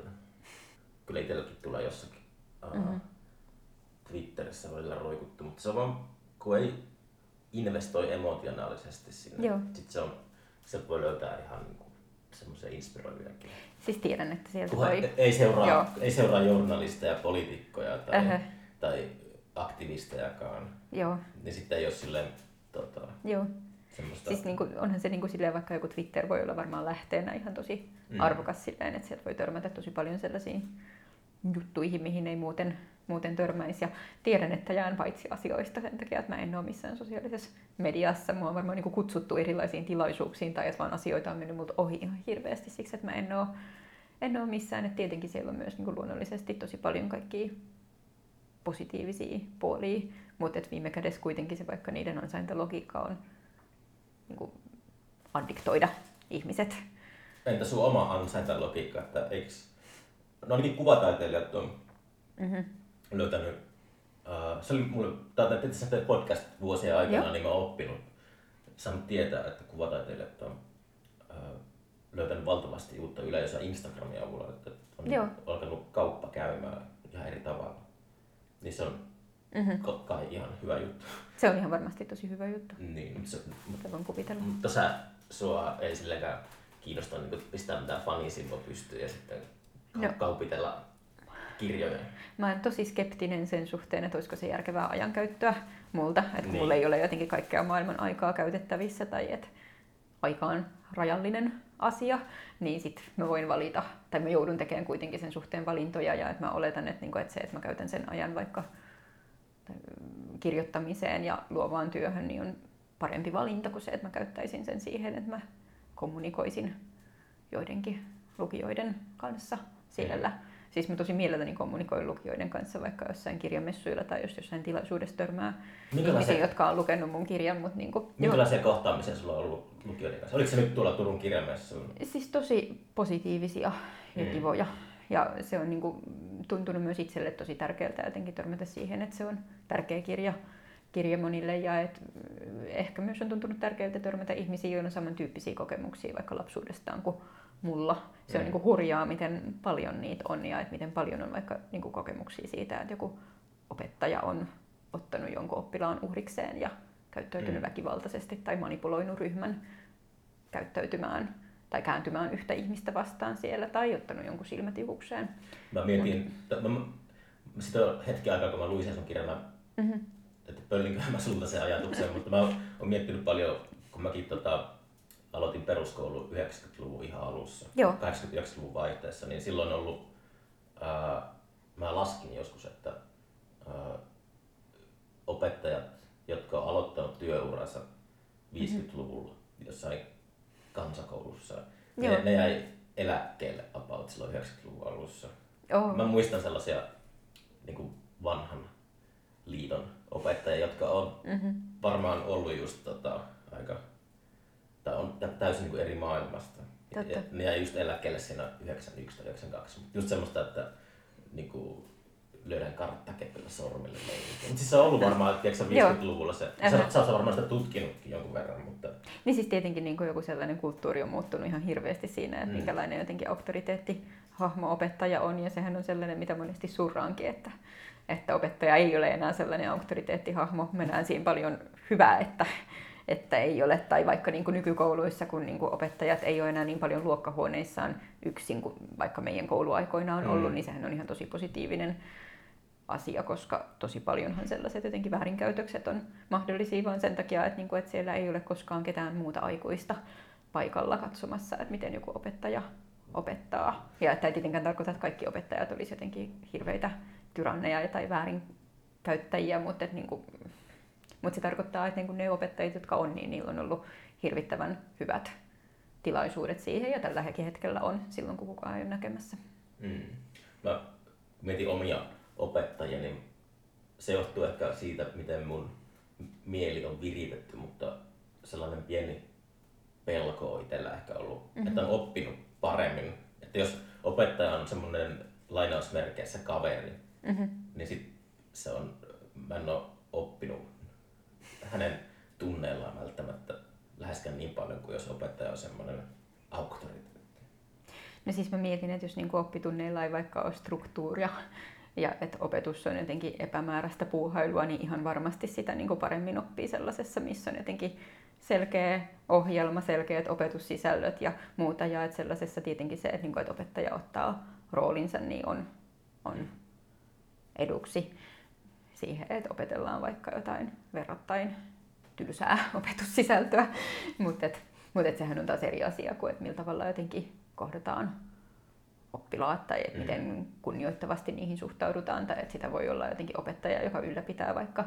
Kyllä itselläkin tulee jossakin uh, mm-hmm. Twitterissä välillä roikuttu, mutta se on vaan, kun ei investoi emotionaalisesti sinne. Joo. Sitten se on, se voi löytää ihan niin kuin semmoisia inspiroiviakin. Siis tiedän, että sieltä Kunhan voi... Ei seuraa, Joo. ei seuraa journalisteja, poliitikkoja tai, uh-huh. tai aktivistejakaan. Joo. Niin sitten ei ole silleen tota, Joo. Semmoista... Siis niin kuin, onhan se niin kuin silleen, vaikka joku Twitter voi olla varmaan lähteenä ihan tosi mm. arvokas silleen, että sieltä voi törmätä tosi paljon sellaisiin juttuihin, mihin ei muuten, muuten törmäisi. Ja tiedän, että jään paitsi asioista sen takia, että mä en ole missään sosiaalisessa mediassa. Mua on varmaan niin kuin kutsuttu erilaisiin tilaisuuksiin tai että vaan asioita on mennyt multa ohi ihan hirveästi siksi, että mä en ole, en ole missään. Että tietenkin siellä on myös niin kuin luonnollisesti tosi paljon kaikkia positiivisia puolia, mutta viime kädessä kuitenkin se vaikka niiden ansaintalogiikka on niin kuin addiktoida ihmiset. Entä sun oma ansaintalogiikka, että eikö, no ainakin kuvataiteilijat on mm-hmm. löytänyt, uh, se oli mulle, tai teet podcast vuosien aikana, Joo. niin mä oon oppinut, saanut tietää, että kuvataiteilijat on uh, löytänyt valtavasti uutta yleisöä Instagramin avulla, että on Joo. alkanut kauppa käymään ihan eri tavalla. Niin se on mm-hmm. kai ihan hyvä juttu. Se on ihan varmasti tosi hyvä juttu. Niin, mutta se, mutta voin kuvitella. Mutta sä, sua ei silläkään kiinnosta niin pistää mitään fanisivua pystyyn ja sitten no. kaupitella kirjoja. Mä oon tosi skeptinen sen suhteen, että olisiko se järkevää ajankäyttöä multa. Että niin. mulla ei ole jotenkin kaikkea maailman aikaa käytettävissä tai että aika on rajallinen asia, niin sit mä voin valita, tai mä joudun tekemään kuitenkin sen suhteen valintoja ja että mä oletan, että, niinku, että se, että mä käytän sen ajan vaikka kirjoittamiseen ja luovaan työhön, niin on parempi valinta kuin se, että mä käyttäisin sen siihen, että mä kommunikoisin joidenkin lukijoiden kanssa siellä. Siis mä tosi mielelläni kommunikoin lukijoiden kanssa vaikka jossain kirjamessuilla tai jos jossain tilaisuudessa törmää ihmisiä, jotka on lukenut mun kirjan. Mutta niin kuin, Minkälaisia joo. kohtaamisia sulla on ollut lukijoiden kanssa? Oliko se nyt tuolla Turun kirjamessuilla? Siis tosi positiivisia ja mm. kivoja. Ja se on niin kuin, tuntunut myös itselle tosi tärkeältä jotenkin törmätä siihen, että se on tärkeä kirja, kirja monille ja et ehkä myös on tuntunut tärkeältä törmätä ihmisiin, joilla on samantyyppisiä kokemuksia vaikka lapsuudestaan kuin mulla. Se on mm. niin kuin hurjaa, miten paljon niitä on ja että miten paljon on vaikka niin kuin kokemuksia siitä, että joku opettaja on ottanut jonkun oppilaan uhrikseen ja käyttäytynyt mm. väkivaltaisesti tai manipuloinut ryhmän käyttäytymään tai kääntymään yhtä ihmistä vastaan siellä tai ottanut jonkun silmätihukseen. Mä mietin, Mut... mä, mä, sitä hetki aikaa, kun mä luin sen sun kirjan, mä, mm-hmm. että pöllinkö mä sulta sen ajatuksen, mutta mä oon miettinyt paljon, kun mäkin tota, aloitin peruskoulu 90-luvun ihan alussa, Joo. 80-90-luvun vaihteessa, niin silloin on ollut, ää, mä laskin joskus, että ää, opettajat, jotka on aloittanut työuransa 50-luvulla jossain kansakoulussa, ne, ne jäi eläkkeelle about silloin 90-luvun alussa. Oh. Mä muistan sellaisia niin kuin vanhan liiton opettajia, jotka on mm-hmm. varmaan ollut just tota, aika tai on täysin niin kuin eri maailmasta. Totta. Ja, ne jäi just eläkkeelle siinä 91 tai 92. Mut Just semmoista, että niinku, löydän karttakepillä sormille meininkiä. Mutta siis se on ollut varmaan, tiedätkö, sä, Joo. 50-luvulla se. Sä, sä oot varmaan sitä tutkinutkin jonkun verran, mutta Niin siis tietenkin niin kuin joku sellainen kulttuuri on muuttunut ihan hirveästi siinä, että Mm. minkälainen jotenkin auktoriteetti hahmo-opettaja on, ja sehän on sellainen, mitä monesti surraankin, että, että opettaja ei ole enää sellainen auktoriteettihahmo. Me näen siinä paljon hyvää, että, että ei ole, tai vaikka niin kuin nykykouluissa, kun niin kuin opettajat ei ole enää niin paljon luokkahuoneissaan yksin kuin vaikka meidän kouluaikoina on Mm. ollut, niin sehän on ihan tosi positiivinen asia, koska tosi paljonhan sellaiset jotenkin väärinkäytökset on mahdollisia vain sen takia, että, niinku, että siellä ei ole koskaan ketään muuta aikuista paikalla katsomassa, että miten joku opettaja opettaa. Ja että ei tietenkään tarkoita, että kaikki opettajat olisivat jotenkin hirveitä tyranneja tai väärinkäyttäjiä, mutta, että niinku, mutta se tarkoittaa, että niinku ne opettajat, jotka on, niin niillä on ollut hirvittävän hyvät tilaisuudet siihen ja tälläkin hetkellä on silloin, kun kukaan ei ole näkemässä. Mm. Mä mietin omia opettajia, niin se johtuu ehkä siitä, miten mun mieli on viritetty, mutta sellainen pieni pelko on itsellä ehkä ollut, mm-hmm. että on oppinut paremmin. Että jos opettaja on semmoinen lainausmerkeissä kaveri, Mm-hmm. niin sit se on, mä en ole oppinut hänen tunneillaan välttämättä läheskään niin paljon kuin jos opettaja on semmoinen auktoriteetti. No siis mä mietin, että jos niin oppitunneilla ei vaikka ole struktuuria ja että opetus on jotenkin epämääräistä puuhailua, niin ihan varmasti sitä niin paremmin oppii sellaisessa, missä on jotenkin selkeä ohjelma, selkeät opetussisällöt ja muuta. Ja että sellaisessa tietenkin se, että, niin kuin, että opettaja ottaa roolinsa, niin on, on eduksi siihen, että opetellaan vaikka jotain verrattain tylsää opetussisältöä. Mutta mut sehän on taas eri asia kuin, että millä tavalla jotenkin kohdataan oppilaat tai että Mm. miten kunnioittavasti niihin suhtaudutaan. Tai että sitä voi olla jotenkin opettaja, joka ylläpitää vaikka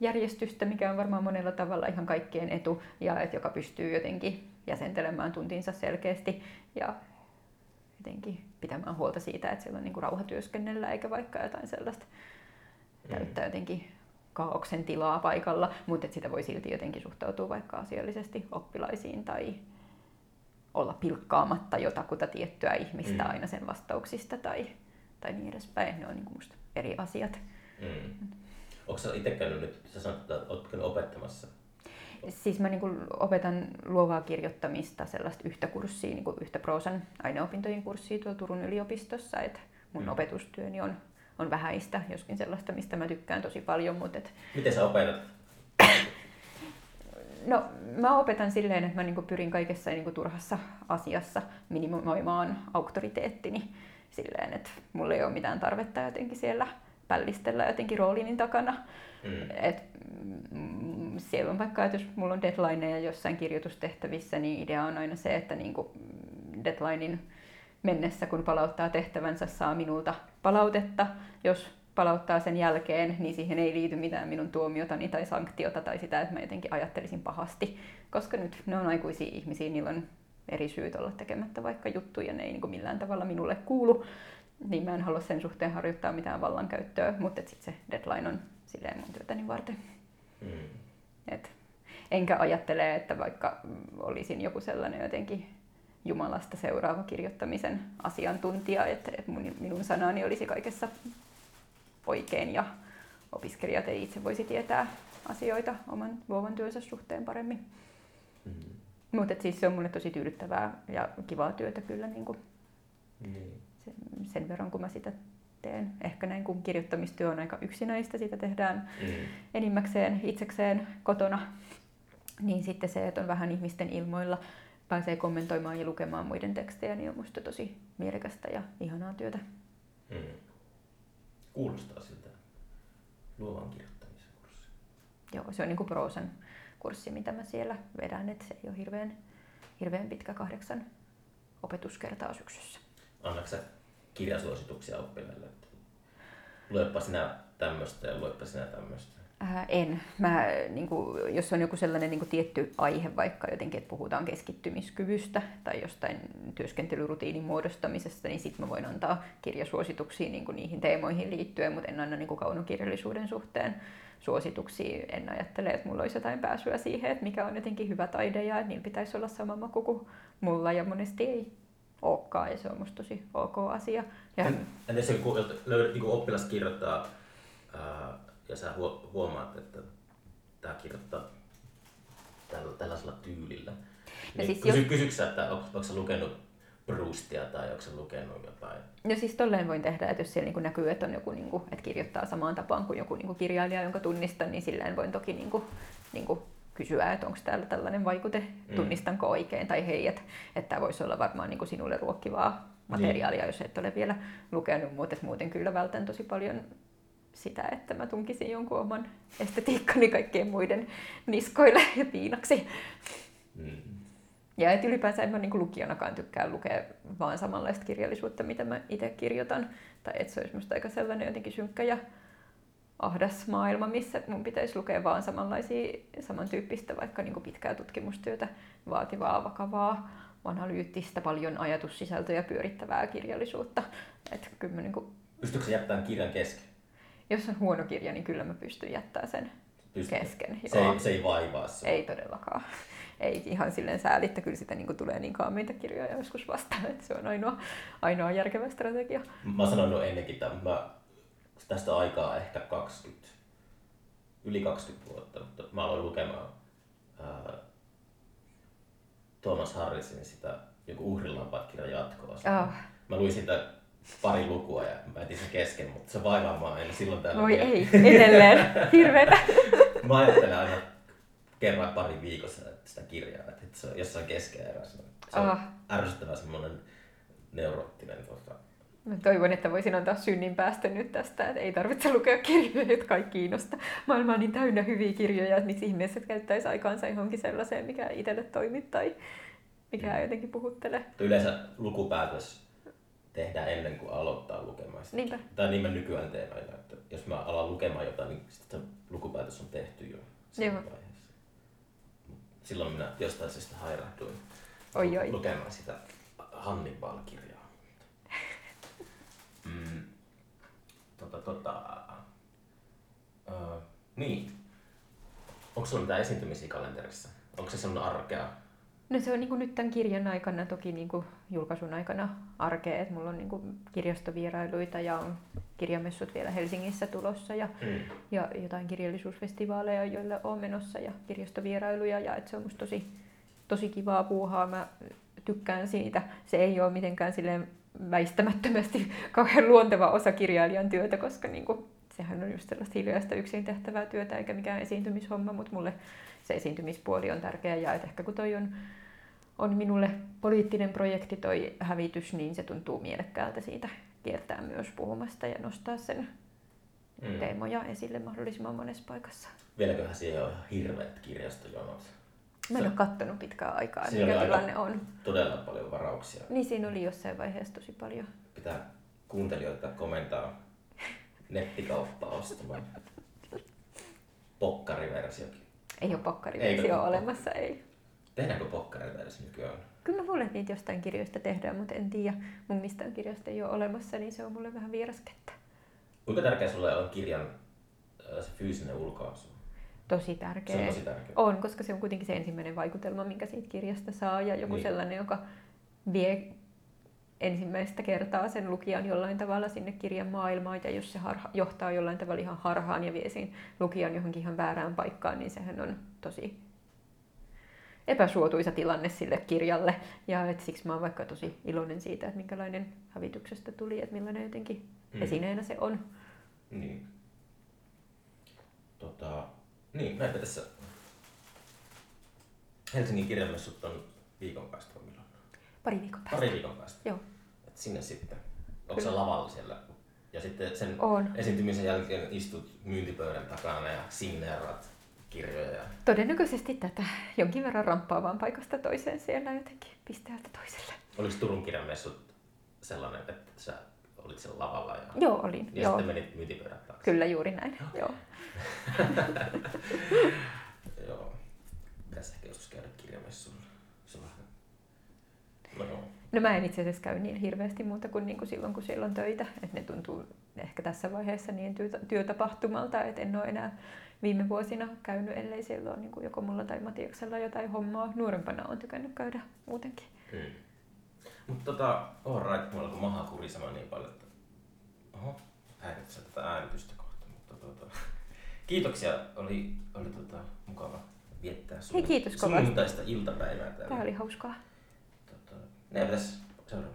järjestystä, mikä on varmaan monella tavalla ihan kaikkien etu, ja että joka pystyy jotenkin jäsentelemään tuntinsa selkeästi ja jotenkin pitämään huolta siitä, että siellä on niin kuin rauha työskennellä, eikä vaikka jotain sellaista täyttää jotenkin kaauksen tilaa paikalla, mutta että sitä voi silti jotenkin suhtautua vaikka asiallisesti oppilaisiin tai olla pilkkaamatta jotakuta tiettyä ihmistä Mm. aina sen vastauksista tai, tai niin edespäin. Ne on niin musta eri asiat. Mm. Onko sä itse käynyt nyt, sä sanoit, että oot käynyt opettamassa? Siis mä niin opetan luovaa kirjoittamista, sellaista yhtä kurssia, niin kuin yhtä proosan aineopintojen kurssia tuolla Turun yliopistossa. Et mun Mm. opetustyöni on, on vähäistä, joskin sellaista, mistä mä tykkään tosi paljon, mutta et Miten sä opetat? No, mä opetan silleen, että mä niinku pyrin kaikessa niinku turhassa asiassa minimoimaan auktoriteettini silleen, että mulla ei ole mitään tarvetta jotenkin siellä pällistellä jotenkin roolini takana. Mm. Et, mm, siellä on vaikka, että jos mulla on deadlineja jossain kirjoitustehtävissä, niin idea on aina se, että niinku deadlinein mennessä, kun palauttaa tehtävänsä, saa minulta palautetta. Jos palauttaa sen jälkeen, niin siihen ei liity mitään minun tuomiotani tai sanktiota tai sitä, että mä jotenkin ajattelisin pahasti. Koska nyt ne on aikuisia ihmisiä, niillä on eri syyt olla tekemättä vaikka juttuja, ne ei niin millään tavalla minulle kuulu. Niin mä en halua sen suhteen harjoittaa mitään vallankäyttöä, mutta sitten se deadline on silleen mun työtäni varten. Mm. Et enkä ajattele, että vaikka olisin joku sellainen jotenkin Jumalasta seuraava kirjoittamisen asiantuntija, että, mun, minun sanani olisi kaikessa oikein ja opiskelijat ei itse voisi tietää asioita oman luovan työnsä suhteen paremmin. Mm. Mutta siis se on mulle tosi tyydyttävää ja kivaa työtä kyllä niin kuin Niin. sen, sen verran, kun mä sitä teen. Ehkä näin, kun kirjoittamistyö on aika yksinäistä, sitä tehdään Mm. enimmäkseen itsekseen kotona, niin sitten se, että on vähän ihmisten ilmoilla, pääsee kommentoimaan ja lukemaan muiden tekstejä, niin on musta tosi mielekästä ja ihanaa työtä. Mm. Kuulostaa siltä luovan kirjoittamisen kurssi. Joo, se on niin kuin proosan kurssi, mitä mä siellä vedän, että se ei ole hirveän, hirveän pitkä kahdeksan opetuskertaa syksyssä. Annatko sä kirjasuosituksia oppilaille? Luepa sinä tämmöistä ja luepa sinä tämmöistä. Ää, en. Mä, niin kuin, jos on joku sellainen niin kuin tietty aihe, vaikka jotenkin, että puhutaan keskittymiskyvystä tai jostain työskentelyrutiinin muodostamisesta, niin sitten mä voin antaa kirjasuosituksia niin kuin niihin teemoihin liittyen, mutta en anna niin kuin kaunokirjallisuuden suhteen suosituksia. En ajattele, että mulla olisi jotain pääsyä siihen, että mikä on jotenkin hyvä taide ja niillä pitäisi olla sama maku kuin mulla ja monesti ei olekaan ja se on musta tosi ok asia. Ja... Entäs joku löydät, niin oppilas kirjoittaa ää, ja sä huomaat, että tämä kirjoittaa tällä, tällaisella tyylillä. Niin siis kysy, jos... Kysyksä, että onko sä lukenut Proustia tai onko se lukenut jotain? No siis tolleen voin tehdä, että jos siellä niin näkyy, että, on joku, niin kuin, että kirjoittaa samaan tapaan kuin joku niin kirjailija, jonka tunnistan, niin silleen voin toki niin kuin, niin kuin kysyä, että onko täällä tällainen vaikute, mm. tunnistanko oikein, tai hei, että, että tämä voisi olla varmaan niin kuin sinulle ruokkivaa materiaalia, niin. jos et ole vielä lukenut, mutta muuten kyllä vältän tosi paljon sitä, että mä tunkisin jonkun oman estetiikkani kaikkien muiden niskoille ja piinaksi. Mm. Ja et ylipäänsä en mä niin lukijanakaan tykkää lukea vaan samanlaista kirjallisuutta, mitä mä itse kirjoitan. Tai että se olisi musta aika sellainen jotenkin synkkä ja ahdas maailma, missä mun pitäisi lukea vaan samanlaisia, samantyyppistä vaikka niin pitkää tutkimustyötä, vaativaa, vakavaa, analyyttistä, paljon ajatussisältöjä pyörittävää kirjallisuutta. Et kyllä mä niin kuin... Pystytkö jättämään kirjan kesken? Jos on huono kirja, niin kyllä mä pystyn jättämään sen Pystyt. kesken. Se ei, se ei vaivaa se. Ei todellakaan. Ei ihan silleen sääli, että kyllä sitä niin kuin tulee niin kaamiita kirjoja joskus vastaan, että se on ainoa, ainoa järkevä strategia. Mä sanoin no ennenkin, että mä tästä aikaa ehkä 20, yli 20 vuotta, mutta mä aloin lukemaan ää, Thomas Harrisin sitä joku uhrilampaat-kirjan jatkoa. Oh. Mä luin sitä pari lukua ja mä etin sen kesken, mutta se vaivaa mua aina silloin täällä. Voi ei, edelleen, hirveetä. mä ajattelen aina kerran pari viikossa sitä kirjaa, että se on jossain keskeerässä. Se on oh. ärsyttävä semmoinen neuroottinen tota, Mä toivon, että voisin antaa synnin päästä nyt tästä, että ei tarvitse lukea kirjoja, jotka ei kiinnosta. Maailma on niin täynnä hyviä kirjoja, että miksi ihmiset käyttäisi aikaansa johonkin sellaiseen, mikä itselle toimii tai mikä mm. jotenkin puhuttelee. Yleensä lukupäätös tehdään ennen kuin aloittaa lukemaan sitä. Niinpä. Tai niin mä nykyään teen aina, että jos mä alan lukemaan jotain, niin sitten lukupäätös on tehty jo siinä Joo. vaiheessa. Silloin minä jostain syystä hairahduin oi, oi. lukemaan sitä Hannibal-kirjaa. mm. tota, tota, uh, niin. Onko sulla mitään esiintymisiä kalenterissa? Onko se sellainen arkea? No se on niin kuin nyt tämän kirjan aikana, toki niin kuin julkaisun aikana arkea, että mulla on niin kuin kirjastovierailuita ja on kirjamessut vielä Helsingissä tulossa ja, mm. ja jotain kirjallisuusfestivaaleja, joille olen menossa ja kirjastovierailuja ja että se on musta tosi, tosi kivaa puuhaa. Mä tykkään siitä. Se ei ole mitenkään silleen väistämättömästi kauhean luonteva osa kirjailijan työtä, koska niin kuin, sehän on just sellaista hiljaista yksin tehtävää työtä eikä mikään esiintymishomma, mutta mulle se esiintymispuoli on tärkeä ja että ehkä kun toi on, on minulle poliittinen projekti toi hävitys, niin se tuntuu mielekkäältä siitä kiertää myös puhumasta ja nostaa sen mm. teemoja esille mahdollisimman monessa paikassa. Vieläköhän siellä on hirveät kirjastojonot. Mä en ole kattonut pitkään aikaa, mikä tilanne on. Todella paljon varauksia. Niin siinä oli jossain vaiheessa tosi paljon. Pitää kuuntelijoita komentaa nettikauppaa ostamaan. Pokkariversiokin. Ei ole pokkariversio olemassa, ei. Tehdäänkö pokkariversio nykyään? Kyllä mä luulen, että niitä jostain kirjoista tehdään, mutta en tiedä. Mun mistään kirjasta ei ole olemassa, niin se on mulle vähän vieraskettä. Kuinka tärkeä sulle on kirjan äh, se fyysinen ulkoasu? Tosi tärkeä. Se on tosi tärkeä. On, koska se on kuitenkin se ensimmäinen vaikutelma, minkä siitä kirjasta saa. Ja joku niin. sellainen, joka vie ensimmäistä kertaa sen lukijan jollain tavalla sinne kirjan maailmaan, ja jos se harha, johtaa jollain tavalla ihan harhaan ja vie siinä lukijan johonkin ihan väärään paikkaan, niin sehän on tosi epäsuotuisa tilanne sille kirjalle. Ja et siksi mä oon vaikka tosi iloinen siitä, että minkälainen hävityksestä tuli, että millainen jotenkin mm. esineenä se on. Niin. Tota, niin, näinpä tässä Helsingin kirjamessut on viikon päästä milloin? Pari viikon päästä. Pari viikon päästä. Joo. Et sinne sitten. Onko se lavalla siellä? Ja sitten sen on. esiintymisen jälkeen istut myyntipöydän takana ja signeerat kirjoja. Todennäköisesti tätä jonkin verran ramppaavaan paikasta toiseen siellä jotenkin pisteeltä toiselle. Oliko Turun kirjamessut sellainen, että sä olit siellä lavalla. Ja, Joo, olin. ja joo. sitten menit myyntipöydän taakse. Kyllä juuri näin. Joo. Joo. Pitäisi ehkä joskus käydä kirjamessuilla. On. No joo. No mä en itse asiassa käy niin hirveästi muuta kuin, niin kuin silloin, kun siellä on töitä. Että ne tuntuu ehkä tässä vaiheessa niin työ, työtapahtumalta, että en ole enää viime vuosina käynyt, ellei siellä ole niin kuin joko mulla tai Matiaksella jotain hommaa. Nuorempana on tykännyt käydä muutenkin. Mm. Mutta tota, alright, mulla alkoi maha kurisemaan niin paljon, että oho, häiritsee tätä äänitystä kohta. Mutta tota, kiitoksia, oli, oli tota, mukava viettää Hei, kiitos kovasti. sunnuntaista iltapäivää täällä. Tämä oli hauskaa. Ne, pitäisi seuraava.